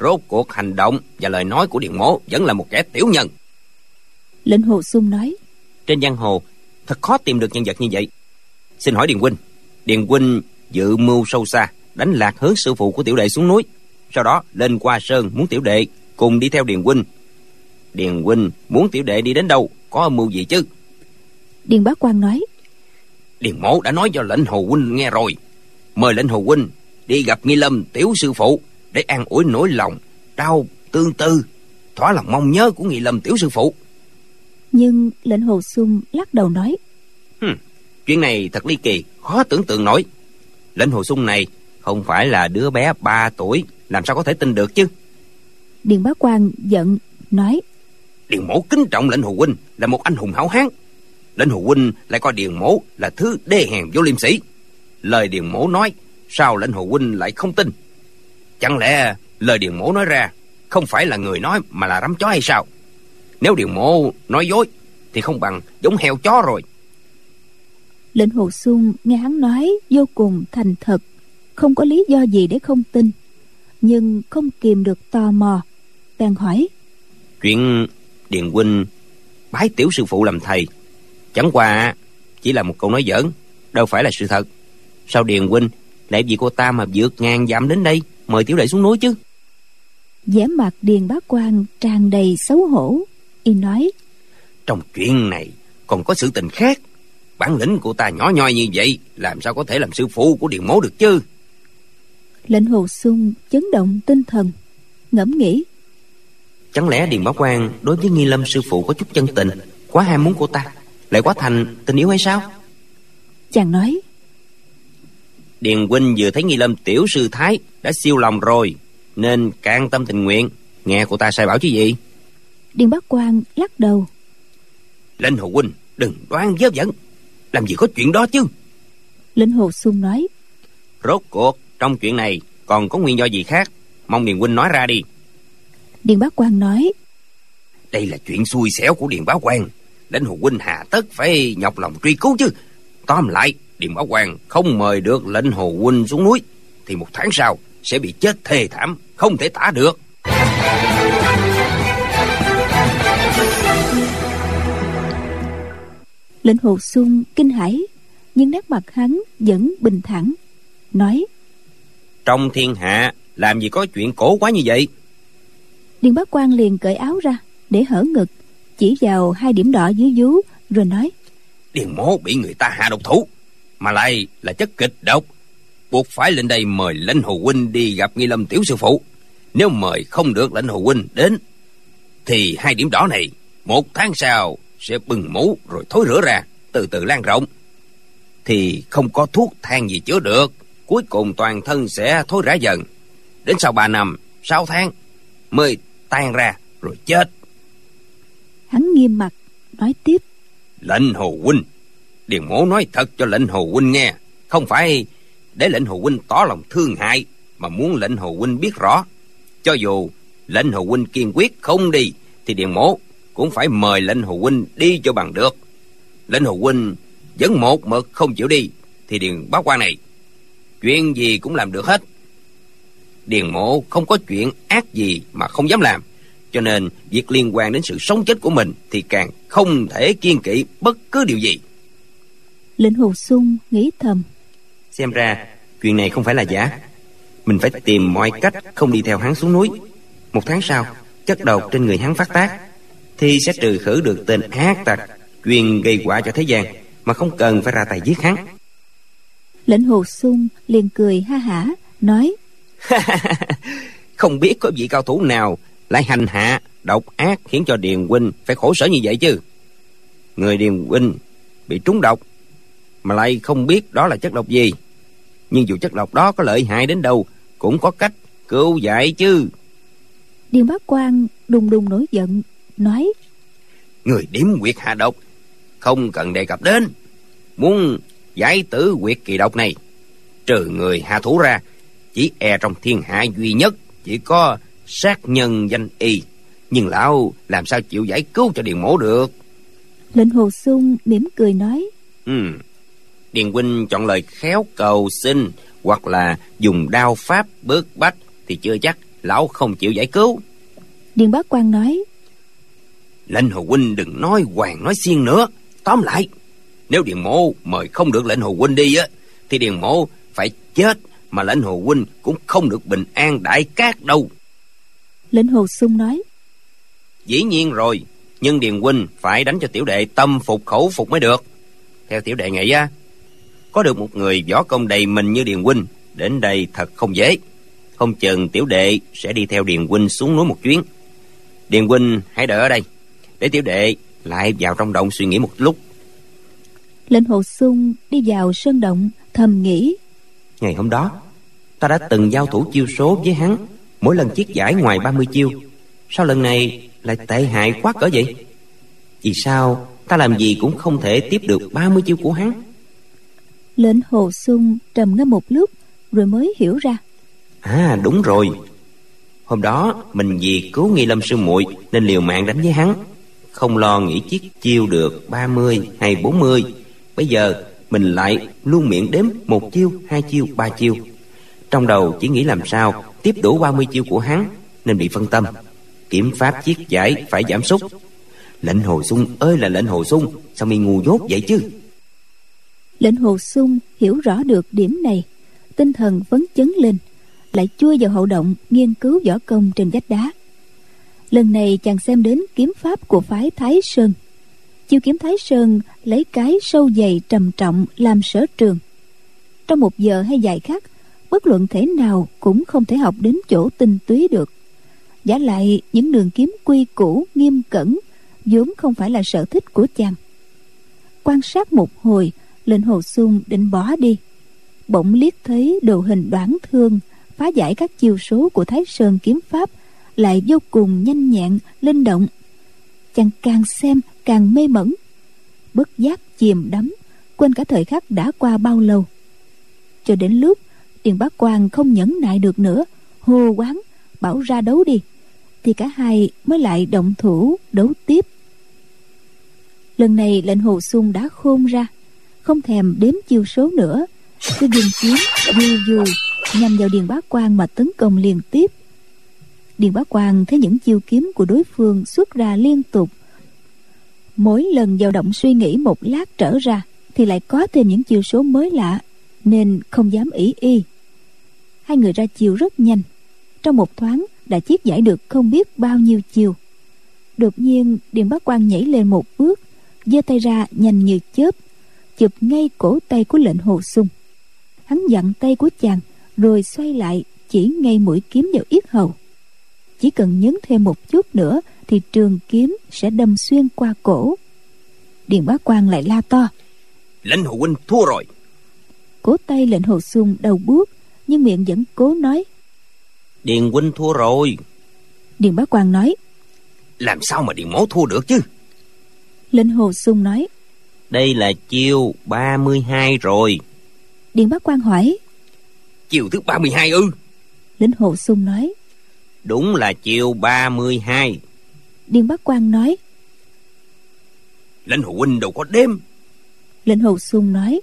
Rốt cuộc hành động và lời nói của điền mổ vẫn là một kẻ tiểu nhân. Lệnh hồ xuân nói trên giang hồ thật khó tìm được nhân vật như vậy xin hỏi điền huynh điền huynh dự mưu sâu xa đánh lạc hướng sư phụ của tiểu đệ xuống núi. Sau đó lên qua sơn muốn tiểu đệ cùng đi theo điền huynh. Điền huynh muốn tiểu đệ đi đến đâu có âm mưu gì chứ? Điền bá quan nói. Điền mổ đã nói cho lệnh hồ huynh nghe rồi. Mời lệnh hồ huynh đi gặp nghi lâm tiểu sư phụ để an ủi nỗi lòng đau tương tư thỏa lòng mong nhớ của nghi lâm tiểu sư phụ. Nhưng lệnh hồ xuân lắc đầu nói. Hừm, chuyện này thật ly kỳ khó tưởng tượng nổi. Lệnh hồ sung này không phải là đứa bé 3 tuổi làm sao có thể tin được chứ? Điền bá quan giận nói điền mổ kính trọng lệnh hồ huynh là một anh hùng hảo hán. Lệnh hồ huynh lại coi điền mổ là thứ đê hèn vô liêm sĩ lời điền mổ nói sao lệnh hồ huynh lại không tin? Chẳng lẽ lời điền mổ nói ra không phải là người nói mà là rắm chó hay sao? Nếu điền mổ nói dối thì không bằng giống heo chó rồi lệnh hồ xuân nghe hắn nói vô cùng thành thật không có lý do gì để không tin nhưng không kìm được tò mò bèn hỏi. Chuyện điền huynh bái tiểu sư phụ làm thầy chẳng qua chỉ là một câu nói giỡn đâu phải là sự thật. Sao điền huynh lại vì cô ta mà vượt ngàn dặm đến đây mời tiểu đệ xuống núi chứ? Vẻ mặt điền bá quan tràn đầy xấu hổ y nói. Trong chuyện này còn có sự tình khác bản lĩnh của ta nhỏ nhoi như vậy làm sao có thể làm sư phụ của điền mố được chứ? Lệnh hồ xuân chấn động tinh thần ngẫm nghĩ. Chẳng lẽ điền bá quan đối với nghi lâm sư phụ có chút chân tình quá ham muốn cô ta lại quá thành tình yêu hay sao? Chàng nói. Điền huynh vừa thấy nghi lâm tiểu sư thái đã siêu lòng rồi nên can tâm tình nguyện. Nghe cô ta sai bảo chứ gì? Điền bác quan lắc đầu. Lệnh hồ huynh đừng đoán dớp dẫn làm gì có chuyện đó chứ? Lệnh hồ sung nói. Rốt cuộc trong chuyện này còn có nguyên do gì khác? Mong điền huynh nói ra đi. Điền bác quan nói. Đây là chuyện xui xẻo của điền bá quan lệnh hồ huynh hà tất phải nhọc lòng truy cứu chứ. Tóm lại điền bá quan không mời được lệnh hồ huynh xuống núi thì một tháng sau sẽ bị chết thê thảm không thể tả được lệnh hồ sung kinh hãi nhưng nét mặt hắn vẫn bình thản nói trong thiên hạ làm gì có chuyện cổ quá như vậy? Điền bá quan liền cởi áo ra để hở ngực chỉ vào hai điểm đỏ dưới vú rồi nói điền mố bị người ta hạ độc thủ mà lại là chất kịch độc. Buộc phải lên đây mời lãnh hồ huynh đi gặp nghi lâm tiểu sư phụ. Nếu mời không được lãnh hồ huynh đến thì hai điểm đỏ này một tháng sau sẽ bừng mũ rồi thối rửa ra từ từ lan rộng. Thì không có thuốc thang gì chữa được cuối cùng toàn thân sẽ thối rã dần. Đến sau ba năm sáu tháng mới tan ra rồi chết. Hắn nghiêm mặt nói tiếp. Lệnh hồ huynh điền mổ nói thật cho lệnh hồ huynh nghe. Không phải để lệnh hồ huynh tỏ lòng thương hại mà muốn lệnh hồ huynh biết rõ. Cho dù lệnh hồ huynh kiên quyết không đi thì điền mổ cũng phải mời lệnh hồ huynh đi cho bằng được. Lệnh hồ huynh vẫn một mực không chịu đi thì điền báo quan này chuyện gì cũng làm được hết. Điền mộ không có chuyện ác gì mà không dám làm cho nên việc liên quan đến sự sống chết của mình thì càng không thể kiên kỵ bất cứ điều gì. Lệnh hồ sung nghĩ thầm. Xem ra chuyện này không phải là giả. Mình phải tìm mọi cách không đi theo hắn xuống núi. Một tháng sau chất độc trên người hắn phát tác thì sẽ trừ khử được tên ác tặc chuyên gây quả cho thế gian mà không cần phải ra tay giết hắn. Lệnh hồ sung liền cười ha hả nói không biết có vị cao thủ nào lại hành hạ độc ác khiến cho điền huynh phải khổ sở như vậy chứ? Người điền huynh bị trúng độc mà lại không biết đó là chất độc gì. Nhưng dù chất độc đó có lợi hại đến đâu cũng có cách cứu giải chứ. Điền bá quan đùng đùng nổi giận nói. Người điểm quyệt hạ độc không cần đề cập đến muốn giải tử quyệt kỳ độc này trừ người hạ thủ ra chỉ e trong thiên hạ duy nhất chỉ có sát nhân danh y. Nhưng lão làm sao chịu giải cứu cho điền mổ được? Lệnh hồ sung mỉm cười nói. Ừ. Điền huynh chọn lời khéo cầu xin hoặc là dùng đao pháp bớt bách thì chưa chắc lão không chịu giải cứu. Điền bá quan nói lệnh hồ huynh đừng nói hoàng nói xiên nữa. Tóm lại nếu điền mộ mời không được lệnh hồ huynh đi á thì điền mộ phải chết mà lệnh hồ huynh cũng không được bình an đại cát đâu. Lệnh hồ sung nói dĩ nhiên rồi nhưng điền huynh phải đánh cho tiểu đệ tâm phục khẩu phục mới được. Theo tiểu đệ nghĩ á có được một người võ công đầy mình như điền huynh đến đây thật không dễ. Không chừng tiểu đệ sẽ đi theo điền huynh xuống núi một chuyến. Điền huynh hãy đợi ở đây để tiểu đệ lại vào trong động suy nghĩ một lúc. Lệnh hồ sung đi vào sơn động thầm nghĩ. Ngày hôm đó ta đã từng giao thủ chiêu số với hắn mỗi lần chiết giải ngoài 30 chiêu. Sao lần này lại tệ hại quá cỡ vậy? Vì sao ta làm gì cũng không thể tiếp được 30 chiêu của hắn? Lệnh hồ sung trầm ngâm một lúc rồi mới hiểu ra. À đúng rồi. Hôm đó mình vì cứu nghi lâm sư muội nên liều mạng đánh với hắn không lo nghĩ chiếc chiêu được 30 hay 40 bây giờ, mình lại luôn miệng đếm một chiêu, hai chiêu, ba chiêu. Trong đầu chỉ nghĩ làm sao tiếp đủ 30 chiêu của hắn, nên bị phân tâm. Kiểm pháp chiếc giải phải giảm sút. Lệnh hồ sung ơi là lệnh hồ sung, sao mi ngu dốt vậy chứ? Lệnh hồ sung hiểu rõ được điểm này. Tinh thần phấn chấn lên, lại chui vào hậu động nghiên cứu võ công trên vách đá lần này chàng xem đến kiếm pháp của phái thái sơn. Chiêu kiếm thái sơn lấy cái sâu dày trầm trọng làm sở trường. Trong một giờ hay dài khác, bất luận thể nào cũng không thể học đến chỗ tinh túy được. Giả lại, những đường kiếm quy củ, nghiêm cẩn, vốn không phải là sở thích của chàng. Quan sát một hồi lệnh hồ sung định bỏ đi. Bỗng liếc thấy đồ hình đoán thương, phá giải các chiêu số của thái sơn kiếm pháp lại vô cùng nhanh nhẹn, linh động. Chàng càng xem càng mê mẩn. Bất giác chìm đắm, quên cả thời khắc đã qua bao lâu. Cho đến lúc điền bá quan không nhẫn nại được nữa, hô quán, bảo ra đấu đi, thì cả hai mới lại động thủ đấu tiếp. Lần này lệnh hồ sung đã khôn ra, không thèm đếm chiêu số nữa. Cứ dùng kiếm dù dù nhằm vào điền bá quan mà tấn công liên tiếp điền bá quan thấy những chiêu kiếm của đối phương xuất ra liên tục. Mỗi lần dao động suy nghĩ một lát trở ra thì lại có thêm những chiêu số mới lạ, nên không dám ý y. Hai người ra chiều rất nhanh. Trong một thoáng đã chiết giải được không biết bao nhiêu chiều đột nhiên, điền bá quan nhảy lên một bước, giơ tay ra nhanh như chớp, chụp ngay cổ tay của lệnh hồ sung. Hắn dặn tay của chàng, rồi xoay lại, chỉ ngay mũi kiếm vào yết hầu chỉ cần nhấn thêm một chút nữa thì trường kiếm sẽ đâm xuyên qua cổ. Điền bá quan lại la to. Lệnh hồ huynh thua rồi. Cố tay lệnh hồ sung đầu buốt nhưng miệng vẫn cố nói. Điền huynh thua rồi. Điền bá quan nói. Làm sao mà điền mố thua được chứ? Lệnh hồ sung nói. Đây là chiêu 32 rồi. Điền bá quan hỏi. Chiều thứ 32 ư? Lệnh hồ sung nói đúng là chiều 32 điền bá quan nói. Lệnh hồ huynh đâu có đếm. Lệnh hồ sung nói.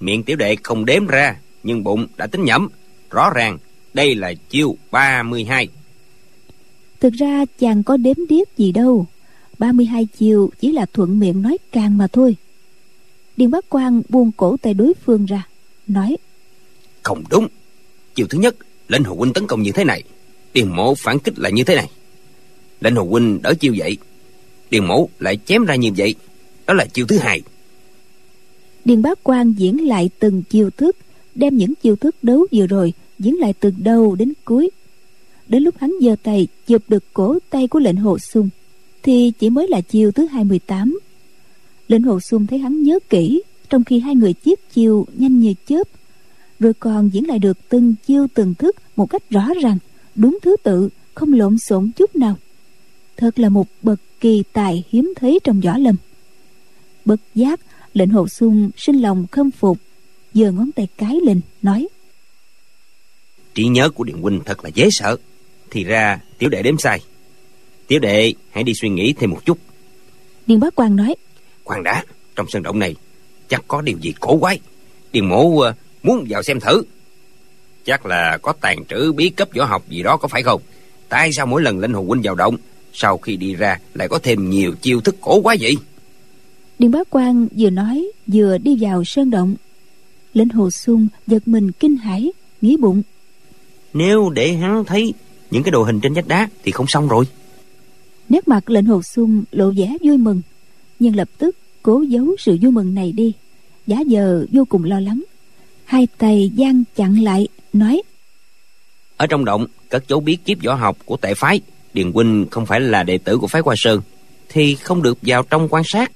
Miệng tiểu đệ không đếm ra nhưng bụng đã tính nhẩm. Rõ ràng đây là chiêu 32 thực ra chàng có đếm điếc gì đâu. 32 chiều chỉ là thuận miệng nói càng mà thôi. Điền bác quan buông cổ tay đối phương ra nói. Không đúng. Chiều thứ nhất lệnh hồ huynh tấn công như thế này điền mộ phản kích là như thế này. Lệnh hồ huynh đỡ chiêu vậy điền mộ lại chém ra như vậy, đó là chiêu thứ hai. Điền bác quan diễn lại từng chiêu thức, đem những chiêu thức đấu vừa rồi diễn lại từ đầu đến cuối. Đến lúc hắn giơ tay, chụp được cổ tay của lệnh hồ sung, thì chỉ mới là chiêu thứ 28 lệnh hồ sung thấy hắn nhớ kỹ, trong khi hai người chiết chiêu nhanh như chớp, rồi còn diễn lại được từng chiêu từng thức một cách rõ ràng đúng thứ tự không lộn xộn chút nào. Thật là một bậc kỳ tài hiếm thấy trong võ lâm. Bất giác lệnh hồ sung sinh lòng khâm phục giơ ngón tay cái lên nói. Trí nhớ của điện huynh thật là dễ sợ. Thì ra tiểu đệ đếm sai. Tiểu đệ hãy đi suy nghĩ thêm một chút. Điền bá quan nói. Khoan đã trong sân động này chắc có điều gì cổ quái. Điền mộ ờ, muốn vào xem thử chắc là có tàn trữ bí cấp võ học gì đó có phải không? Tại sao mỗi lần linh hồn huynh vào động sau khi đi ra lại có thêm nhiều chiêu thức cổ quá vậy? Điền bá quan vừa nói vừa đi vào sơn động. Lệnh hồ sung giật mình kinh hãi nghĩ bụng. Nếu để hắn thấy những cái đồ hình trên vách đá thì không xong rồi. Nét mặt lệnh hồ sung lộ vẻ vui mừng nhưng lập tức cố giấu sự vui mừng này đi. Giả giờ vô cùng lo lắng. Hai tay giang chặn lại nói. Ở trong động cất dấu bí kíp võ học của tệ phái. Điền huynh không phải là đệ tử của phái hoa sơn thì không được vào trong quan sát.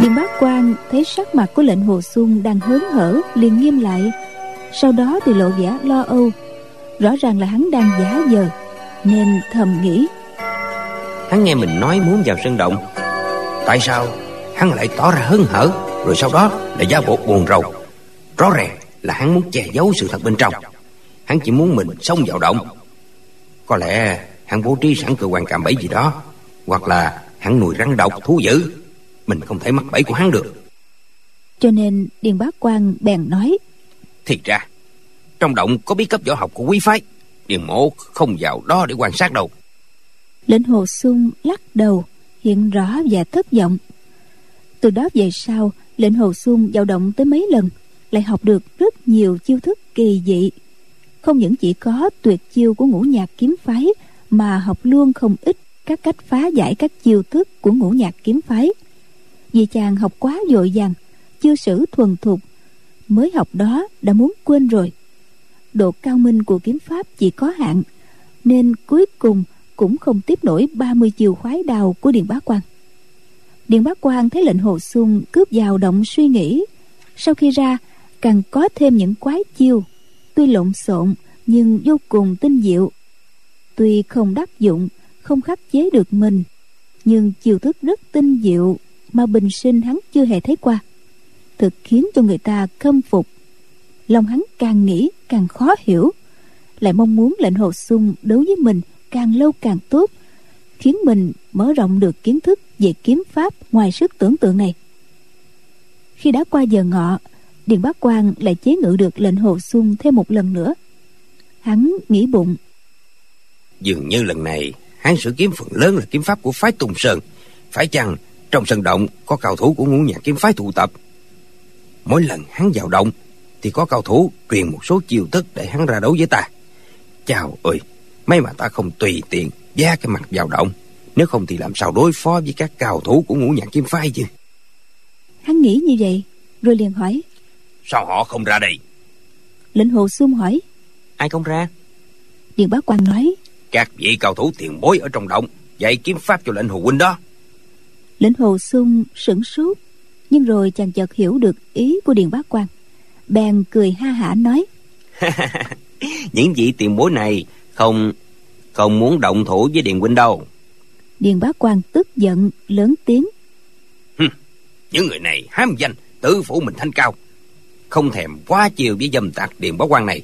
Điền bác quan thấy sắc mặt của lệnh hồ xuân đang hớn hở liền nghiêm lại. Sau đó thì lộ vẻ lo âu. Rõ ràng là hắn đang giả vờ nên thầm nghĩ. Hắn nghe mình nói muốn vào sân động. Tại sao hắn lại tỏ ra hớn hở? Rồi sau đó lại giả bộ buồn rầu rõ ràng là hắn muốn che giấu sự thật bên trong. Hắn chỉ muốn mình xông vào động. Có lẽ hắn bố trí sẵn cơ quan cạm bẫy gì đó hoặc là hắn nuôi rắn độc thú dữ. Mình không thể mắc bẫy của hắn được. Cho nên điền bá quan bèn nói thì ra trong động có bí cấp võ học của quý phái. Điền mộ không vào đó để quan sát đâu. Lệnh hồ sung lắc đầu hiện rõ và thất vọng. Từ đó về sau lệnh hồ sung vào động tới mấy lần lại học được rất nhiều chiêu thức kỳ dị. Không những chỉ có tuyệt chiêu của ngũ nhạc kiếm phái, mà học luôn không ít các cách phá giải các chiêu thức của ngũ nhạc kiếm phái. Vì chàng học quá dội vàng chưa sử thuần thục, mới học đó đã muốn quên rồi. Độ cao minh của kiếm pháp chỉ có hạn, nên cuối cùng cũng không tiếp nổi 30 chiều khoái đào của điện Bá Quan. điện bá quan thấy lệnh hồ Xuân cướp vào động suy nghĩ. Sau khi ra càng có thêm những quái chiêu. Tuy lộn xộn, nhưng vô cùng tinh diệu. Tuy không đắc dụng, không khắc chế được mình, nhưng chiêu thức rất tinh diệu mà bình sinh hắn chưa hề thấy qua. Thực khiến cho người ta khâm phục. Lòng hắn càng nghĩ càng khó hiểu, lại mong muốn lệnh hồ sung đấu với mình càng lâu càng tốt, khiến mình mở rộng được kiến thức về kiếm pháp ngoài sức tưởng tượng này. Khi đã qua giờ ngọ điền bá quan lại chế ngự được lệnh hồ sung thêm một lần nữa. Hắn nghĩ bụng. Dường như lần này hắn sử kiếm phần lớn là kiếm pháp của phái tùng sơn. Phải chăng trong sân động có cao thủ của ngũ nhạc kiếm phái tụ tập? Mỗi lần hắn vào động thì có cao thủ truyền một số chiêu thức để hắn ra đấu với ta. Chào ơi may mà ta không tùy tiện giá cái mặt vào động. Nếu không thì làm sao đối phó với các cao thủ của ngũ nhạc kiếm phái chứ? Hắn nghĩ như vậy rồi liền hỏi sao họ không ra đây? Lệnh hồ xung hỏi. Ai không ra? Điền bá quan nói. Các vị cao thủ tiền bối ở trong động dạy kiếm pháp cho lệnh hồ huynh đó. Lệnh hồ sung sửng sốt nhưng rồi chàng chợt hiểu được ý của điền bá quan bèn cười ha hả nói. Những vị tiền bối này không không muốn động thủ với điền huynh đâu. Điền bá quan tức giận lớn tiếng. Những người này hám danh tự phủ mình thanh cao không thèm quá chiều với dâm tặc điền bá quan này.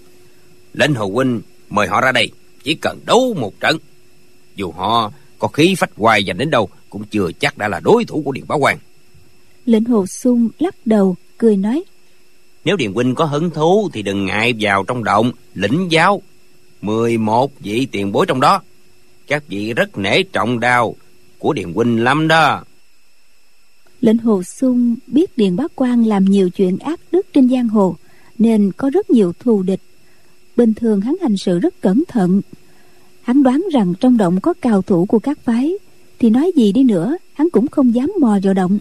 Lệnh hồ huynh mời họ ra đây chỉ cần đấu một trận. Dù họ có khí phách hoài dành đến đâu cũng chưa chắc đã là đối thủ của điện bá quan. Lệnh hồ sung lắc đầu cười nói nếu điền huynh có hứng thú thì đừng ngại vào trong động lĩnh giáo. Mười một vị tiền bối trong đó. Các vị rất nể trọng đao của điền huynh lắm đó lệnh hồ sung biết điền bá quan làm nhiều chuyện ác đức trên giang hồ, nên có rất nhiều thù địch. Bình thường hắn hành sự rất cẩn thận. Hắn đoán rằng trong động có cao thủ của các phái, thì nói gì đi nữa, hắn cũng không dám mò vào động.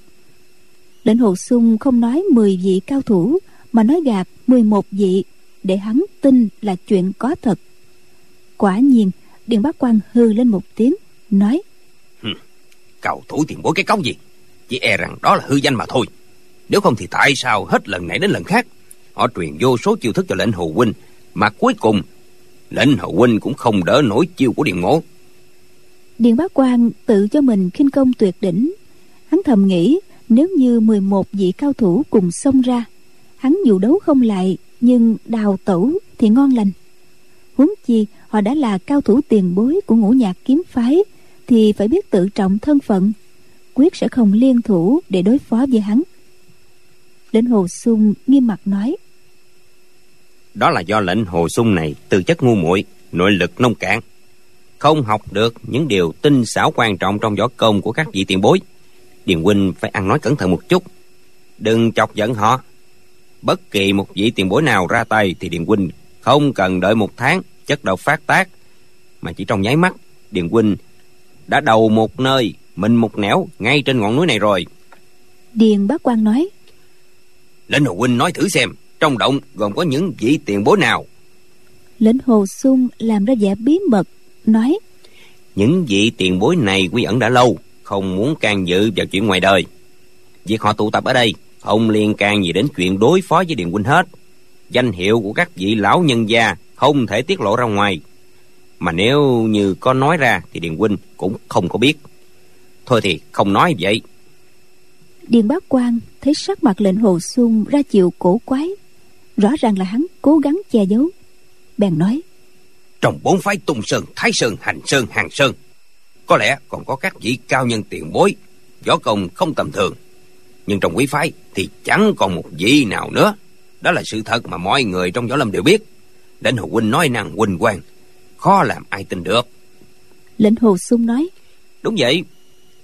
Lệnh hồ sung không nói 10 vị cao thủ, mà nói gạt 11 vị, để hắn tin là chuyện có thật. Quả nhiên điện bá quan hư lên một tiếng, nói cao thủ tiền bối cái cống gì? Chỉ e rằng đó là hư danh mà thôi. Nếu không thì tại sao hết lần này đến lần khác? Họ truyền vô số chiêu thức cho lệnh hồ huynh, mà cuối cùng lệnh hồ huynh cũng không đỡ nổi chiêu của điện ngộ. Điện bá quan tự cho mình khinh công tuyệt đỉnh. Hắn thầm nghĩ, nếu như 11 vị cao thủ cùng xông ra, hắn dù đấu không lại, nhưng đào tẩu thì ngon lành. Huống chi, họ đã là cao thủ tiền bối của ngũ nhạc kiếm phái, thì phải biết tự trọng thân phận quyết sẽ không liên thủ để đối phó với hắn. Đến hồ sung nghiêm mặt nói, đó là do lệnh hồ sung này từ chất ngu muội, nội lực nông cạn. Không học được những điều tinh xảo quan trọng trong võ công của các vị tiền bối. Điền huynh phải ăn nói cẩn thận một chút. Đừng chọc giận họ. Bất kỳ một vị tiền bối nào ra tay thì điền huynh không cần đợi một tháng, chất độc phát tác. Mà chỉ trong nháy mắt, điền huynh đã đầu một nơi mình một nẻo ngay trên ngọn núi này rồi. Điền bá quan nói. Lệnh hồ huynh nói thử xem trong động gồm có những vị tiền bối nào? Lệnh hồ sung làm ra vẻ bí mật nói. Những vị tiền bối này quy ẩn đã lâu không muốn can dự vào chuyện ngoài đời. Việc họ tụ tập ở đây không liên can gì đến chuyện đối phó với điền huynh hết. Danh hiệu của các vị lão nhân gia không thể tiết lộ ra ngoài. Mà nếu như có nói ra thì điền huynh cũng không có biết thôi thì không nói vậy. Điền bá quan thấy sắc mặt lệnh hồ sung ra chịu cổ quái rõ ràng là hắn cố gắng che giấu. Bèn nói trong bốn phái tung sơn thái sơn hành sơn hàng sơn có lẽ còn có các vị cao nhân tiền bối võ công không tầm thường. Nhưng trong quý phái thì chẳng còn một vị nào nữa. Đó là sự thật mà mọi người trong võ lâm đều biết. Đến hồ huynh nói năng huynh quang khó làm ai tin được. Lệnh hồ sung nói đúng vậy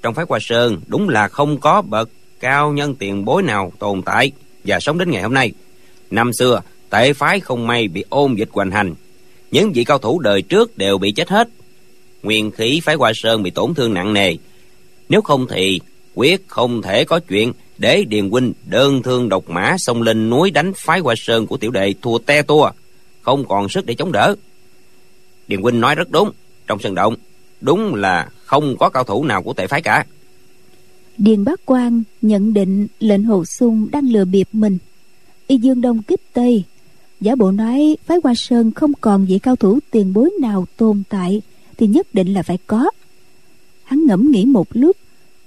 trong phái hoa sơn, đúng là không có bậc cao nhân tiền bối nào tồn tại và sống đến ngày hôm nay. Năm xưa tệ phái không may bị ôn dịch hoành hành. Những vị cao thủ đời trước đều bị chết hết. Nguyên khí phái hoa sơn bị tổn thương nặng nề. Nếu không thì quyết không thể có chuyện để điền huynh đơn thương độc mã xông lên núi đánh phái hoa sơn của tiểu đệ thua te tua. Không còn sức để chống đỡ. Điền huynh nói rất đúng. Trong sân động, đúng là không có cao thủ nào của tệ phái cả. Điền bác quan nhận định lệnh hồ sung đang lừa bịp mình. Y dương đông kích tây giả bộ nói phái hoa sơn không còn vị cao thủ tiền bối nào tồn tại thì nhất định là phải có. Hắn ngẫm nghĩ một lúc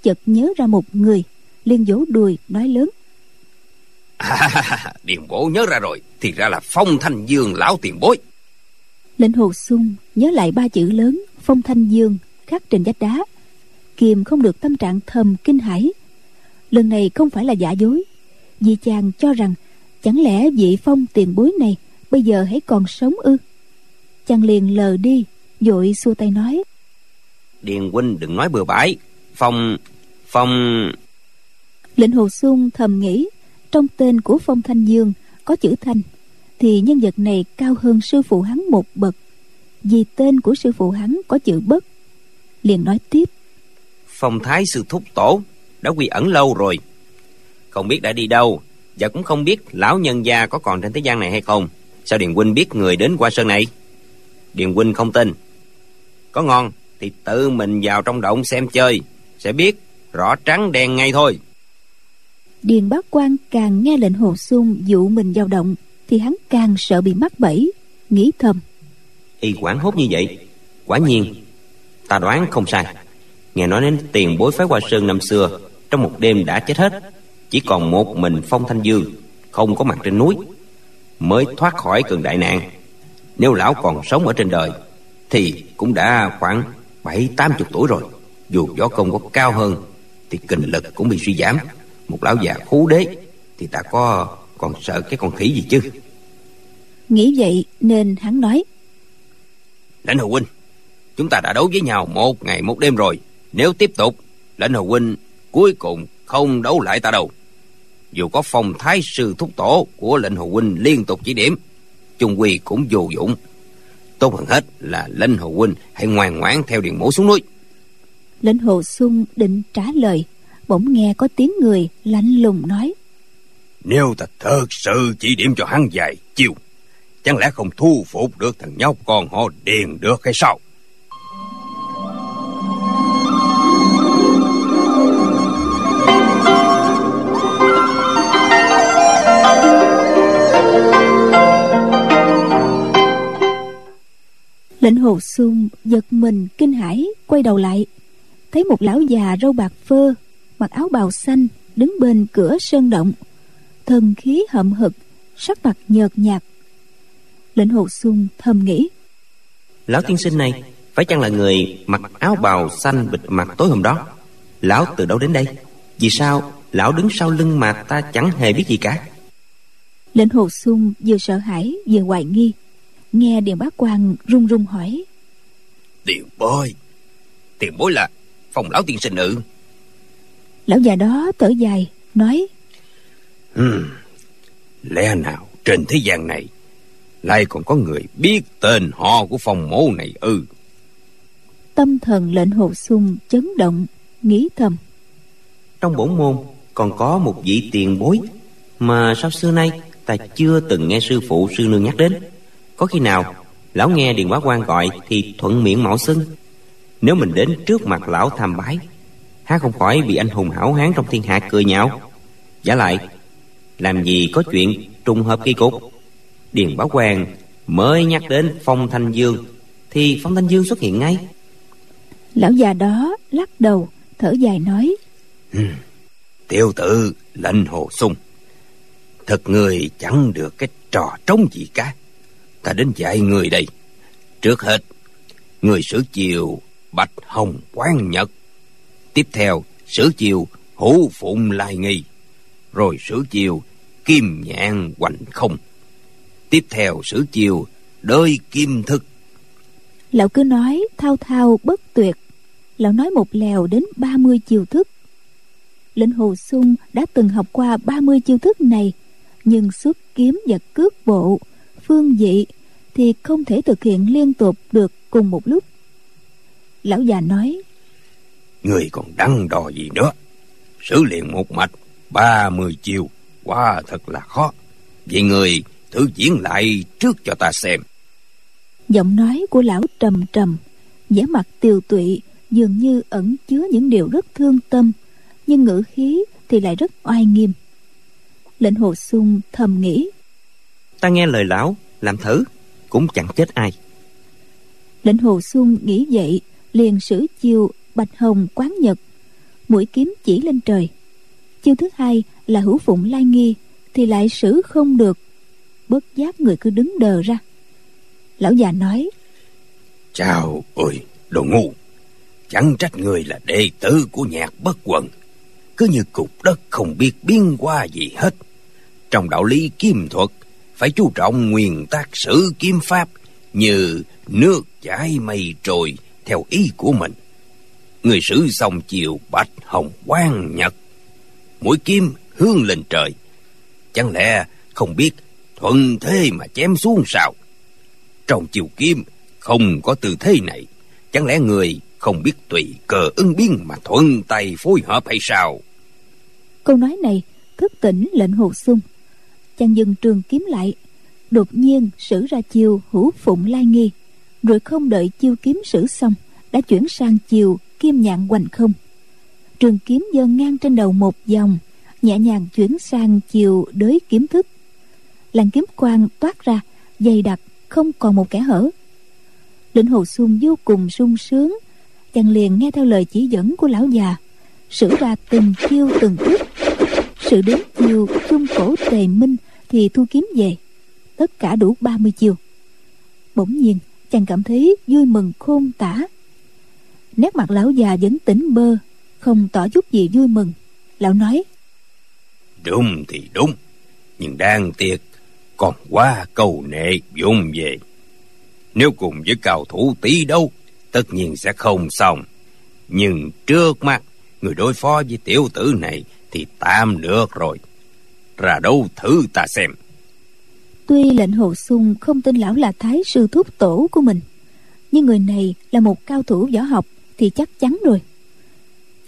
chợt nhớ ra một người liền vỗ đùi nói lớn. À, điền bố nhớ ra rồi thì ra là phong thanh dương lão tiền bối. Lệnh hồ sung nhớ lại ba chữ lớn phong thanh dương khắc trên vách đá. Kiềm không được tâm trạng thầm kinh hãi. Lần này không phải là giả dối. Vì chàng cho rằng chẳng lẽ vị phong tiền bối này bây giờ hãy còn sống ư? Chàng liền lờ đi vội xua tay nói. Điền huynh đừng nói bừa bãi. Phong phong. Lệnh hồ sung thầm nghĩ trong tên của phong thanh dương có chữ thanh thì nhân vật này cao hơn sư phụ hắn một bậc. Vì tên của sư phụ hắn có chữ bất liền nói tiếp. Phong thái sư thúc tổ đã quy ẩn lâu rồi. Không biết đã đi đâu và cũng không biết lão nhân gia có còn trên thế gian này hay không. Sao điền huynh biết người đến qua sơn này? Điền huynh không tin. Có ngon thì tự mình vào trong động xem chơi sẽ biết rõ trắng đen ngay thôi. Điền bác quan càng nghe lệnh hồ sung dụ mình vào động thì hắn càng sợ bị mắc bẫy nghĩ thầm. Y quảng hốt như vậy quả nhiên ta đoán không sai. Nghe nói đến tiền bối phái hoa sơn năm xưa trong một đêm đã chết hết. Chỉ còn một mình phong thanh dương không có mặt trên núi mới thoát khỏi cơn đại nạn. Nếu lão còn sống ở trên đời thì cũng đã khoảng bảy tám chục tuổi rồi. Dù võ công có cao hơn thì kinh lực cũng bị suy giảm. Một lão già khú đế thì ta có còn sợ cái con khỉ gì chứ? Nghĩ vậy nên hắn nói. Lãnh hầu huynh chúng ta đã đấu với nhau một ngày một đêm rồi. Nếu tiếp tục lãnh hầu huynh cuối cùng không đấu lại ta đâu. Dù có phong thái sư thúc tổ của lệnh hồ huynh liên tục chỉ điểm chung quy cũng vô dụng. Tốt hơn hết là lệnh hồ huynh hãy ngoan ngoãn theo điện mổ xuống núi. Lệnh hồ sung định trả lời bỗng nghe có tiếng người lạnh lùng nói. Nếu ta thật sự chỉ điểm cho hắn vài chiêu chẳng lẽ không thu phục được thằng nhóc con họ điền được hay sao lệnh hồ sung giật mình kinh hãi quay đầu lại. Thấy một lão già râu bạc phơ mặc áo bào xanh đứng bên cửa sơn động. Thần khí hậm hực sắc mặt nhợt nhạt. Lệnh hồ sung thầm nghĩ. Lão tiên sinh này phải chăng là người mặc áo bào xanh bịt mặt tối hôm đó? Lão từ đâu đến đây? Vì sao lão đứng sau lưng mà ta chẳng hề biết gì cả? Lệnh hồ sung vừa sợ hãi vừa hoài nghi nghe điền bá quan run run hỏi. Tiền bối tiền bối là phòng lão tiên sinh ư lão già đó thở dài nói. Hmm, lẽ nào trên thế gian này lại còn có người biết tên họ của phòng mố này ư? Tâm thần lệnh hồ sung chấn động nghĩ thầm. Trong bổn môn còn có một vị tiền bối mà sao xưa nay ta chưa từng nghe sư phụ sư nương nhắc đến có khi nào lão nghe điền quá quan gọi thì thuận miệng mạo xưng. Nếu mình đến trước mặt lão tham bái há không khỏi bị anh hùng hảo hán trong thiên hạ cười nhạo. Giả lại làm gì có chuyện trùng hợp kỳ cục? Điền bá quan mới nhắc đến phong thanh dương thì phong thanh dương xuất hiện ngay. Lão già đó lắc đầu thở dài nói ừ, tiêu tự lệnh hồ sung thật người chẳng được cái trò trống gì cả ta đến dạy người đây. Trước hết, người sử chiều bạch hồng quán nhật. Tiếp theo sử chiều hữu phụng lai nghi. Rồi sử chiều kim nhạn hoành không. Tiếp theo sử chiều đơi kim thức. Lão cứ nói, thao thao bất tuyệt. Lão nói một lèo đến ba mươi chiều thức. Lệnh hồ sung đã từng học qua ba mươi chiêu thức này, nhưng xuất kiếm và cước bộ, phương dị thì không thể thực hiện liên tục được cùng một lúc. Lão già nói người còn đắn đo gì nữa? Xử liền một mạch ba mươi chiều quá thật là khó. Vậy người thử diễn lại trước cho ta xem. Giọng nói của lão trầm trầm vẻ mặt tiều tụy dường như ẩn chứa những điều rất thương tâm nhưng ngữ khí thì lại rất oai nghiêm. Lệnh hồ sung thầm nghĩ ta nghe lời lão làm thử cũng chẳng chết ai. Lệnh hồ sung nghĩ vậy liền sử chiêu bạch hồng quán nhật. Mũi kiếm chỉ lên trời. Chiêu thứ hai là hữu phụng lai nghi thì lại xử không được. Bất giác người cứ đứng đờ ra. Lão già nói chào ơi đồ ngu. Chẳng trách người là đệ tử của nhạc bất quần. Cứ như cục đất không biết biến qua gì hết. Trong đạo lý kim thuật phải chú trọng nguyên tắc sử kiếm pháp như nước chảy mây trôi theo ý của mình. Người sử xong chiều bạch hồng quang nhật, mũi kim hướng lên trời. Chẳng lẽ không biết thuận thế mà chém xuống sao? Trong chiều kim không có tư thế này, chẳng lẽ người không biết tùy cờ ứng biến mà thuận tay phối hợp hay sao? Câu nói này, thức tỉnh lệnh hồ sung chàng dừng trường kiếm lại. Đột nhiên, sử ra chiêu hữu phụng lai nghi. Rồi không đợi chiêu kiếm sử xong, đã chuyển sang chiều kim nhạn hoành không. Trường kiếm giơ ngang trên đầu một dòng nhẹ nhàng chuyển sang chiều đới kiếm thức. Làn kiếm quang toát ra, dày đặc, không còn một kẻ hở. Lĩnh hồ xuân vô cùng sung sướng, chàng liền nghe theo lời chỉ dẫn của lão già, sử ra từng chiêu từng thức sự đến chiều trung cổ tề minh thì thu kiếm về. Tất cả đủ 30 chiều. Bỗng nhiên, chàng cảm thấy vui mừng khôn tả. Nét mặt lão già vẫn tỉnh bơ, không tỏ chút gì vui mừng. Lão nói, đúng thì đúng, nhưng đang tiếc, còn quá cầu nệ vụng về. Nếu cùng với cao thủ tí đâu, tất nhiên sẽ không xong. Nhưng trước mắt người đối phó với tiểu tử này thì tạm được rồi. Ra đâu thử ta xem? Tuy lệnh hồ sung không tin lão là thái sư thúc tổ của mình nhưng người này là một cao thủ võ học thì chắc chắn rồi.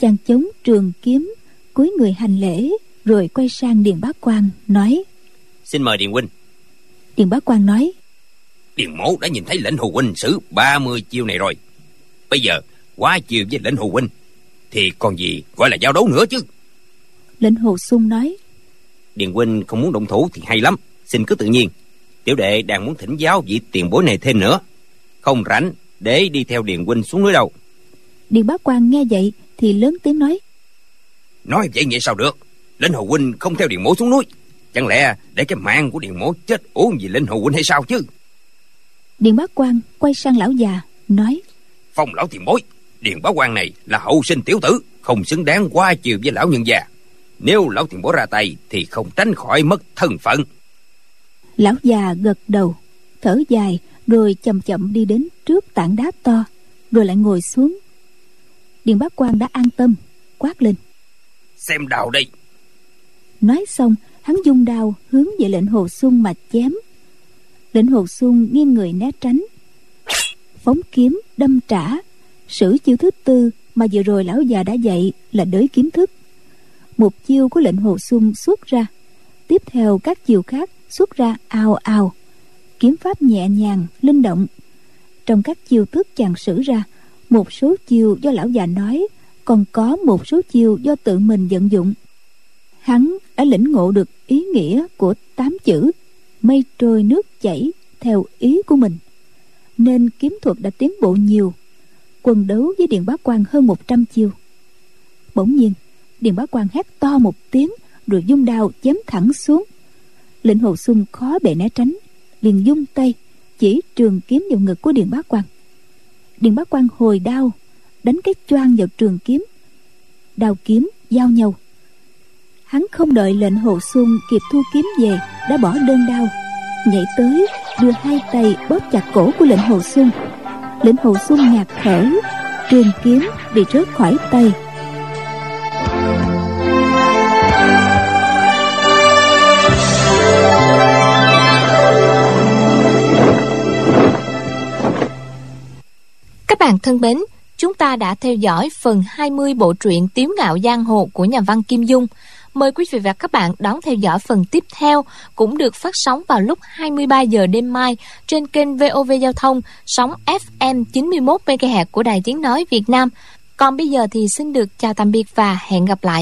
Chàng chống trường kiếm cúi người hành lễ rồi quay sang điền bá quan nói xin mời điền huynh. Điền bá quan nói điền mổ đã nhìn thấy lệnh hồ huynh xử 30 chiêu này rồi. Bây giờ quá chiều với lệnh hồ huynh thì còn gì gọi là giao đấu nữa chứ lệnh hồ sung nói. Điền huynh không muốn động thủ thì hay lắm. Xin cứ tự nhiên. Tiểu đệ đang muốn thỉnh giáo vị tiền bối này thêm nữa. Không rảnh để đi theo điền huynh xuống núi đâu. Điền bá quan nghe vậy thì lớn tiếng nói. Nói vậy vậy sao được? Linh hồ huynh không theo điền mổ xuống núi. Chẳng lẽ để cái mạng của điền mổ chết uống vì linh hồ huynh hay sao chứ? Điền bá quan quay sang lão già nói. Phong lão tiền bối điền bá quan này là hậu sinh tiểu tử không xứng đáng qua chiều với lão nhân già nếu lão tiền bối ra tay thì không tránh khỏi mất thân phận. Lão già gật đầu thở dài rồi chậm chậm đi đến trước tảng đá to rồi lại ngồi xuống. Điền bá quan đã an tâm quát lên. Xem đào đây. Nói xong hắn dung đao hướng về lệnh hồ xuân mà chém. Lệnh hồ xuân nghiêng người né tránh. Phóng kiếm đâm trả. Sử chiêu thứ tư mà vừa rồi lão già đã dạy là đới kiếm thức một chiêu của lệnh hồ xuân xuất ra. Tiếp theo các chiều khác xuất ra ào ào kiếm pháp nhẹ nhàng, linh động. Trong các chiêu thức chàng sử ra, một số chiêu do lão già nói, còn có một số chiêu do tự mình vận dụng. Hắn đã lĩnh ngộ được ý nghĩa của tám chữ, mây trôi nước chảy theo ý của mình. Nên kiếm thuật đã tiến bộ nhiều quần đấu với điện bá quan hơn 100 chiêu. Bỗng nhiên điện bá quan hét to một tiếng, rồi dung đao chém thẳng xuống. Lệnh hồ xuân khó bề né tránh, liền dung tay, chỉ trường kiếm vào ngực của điện bá quan điện bá quan hồi đao, đánh cái choang vào trường kiếm. Đao kiếm giao nhau. Hắn không đợi lệnh hồ xuân kịp thu kiếm về, đã bỏ đơn đao, nhảy tới, đưa hai tay bóp chặt cổ của lệnh hồ xuân lệnh hồ xuân ngạt thở, trường kiếm bị rớt khỏi tay. Bạn thân mến, chúng ta đã theo dõi phần 20 bộ truyện Tiếu ngạo giang hồ của nhà văn Kim Dung. Mời quý vị và các bạn đón theo dõi phần tiếp theo cũng được phát sóng vào lúc 23 giờ đêm mai trên kênh VOV Giao thông sóng FM 91 MHz của Đài Tiếng nói Việt Nam. Còn bây giờ thì xin được chào tạm biệt và hẹn gặp lại.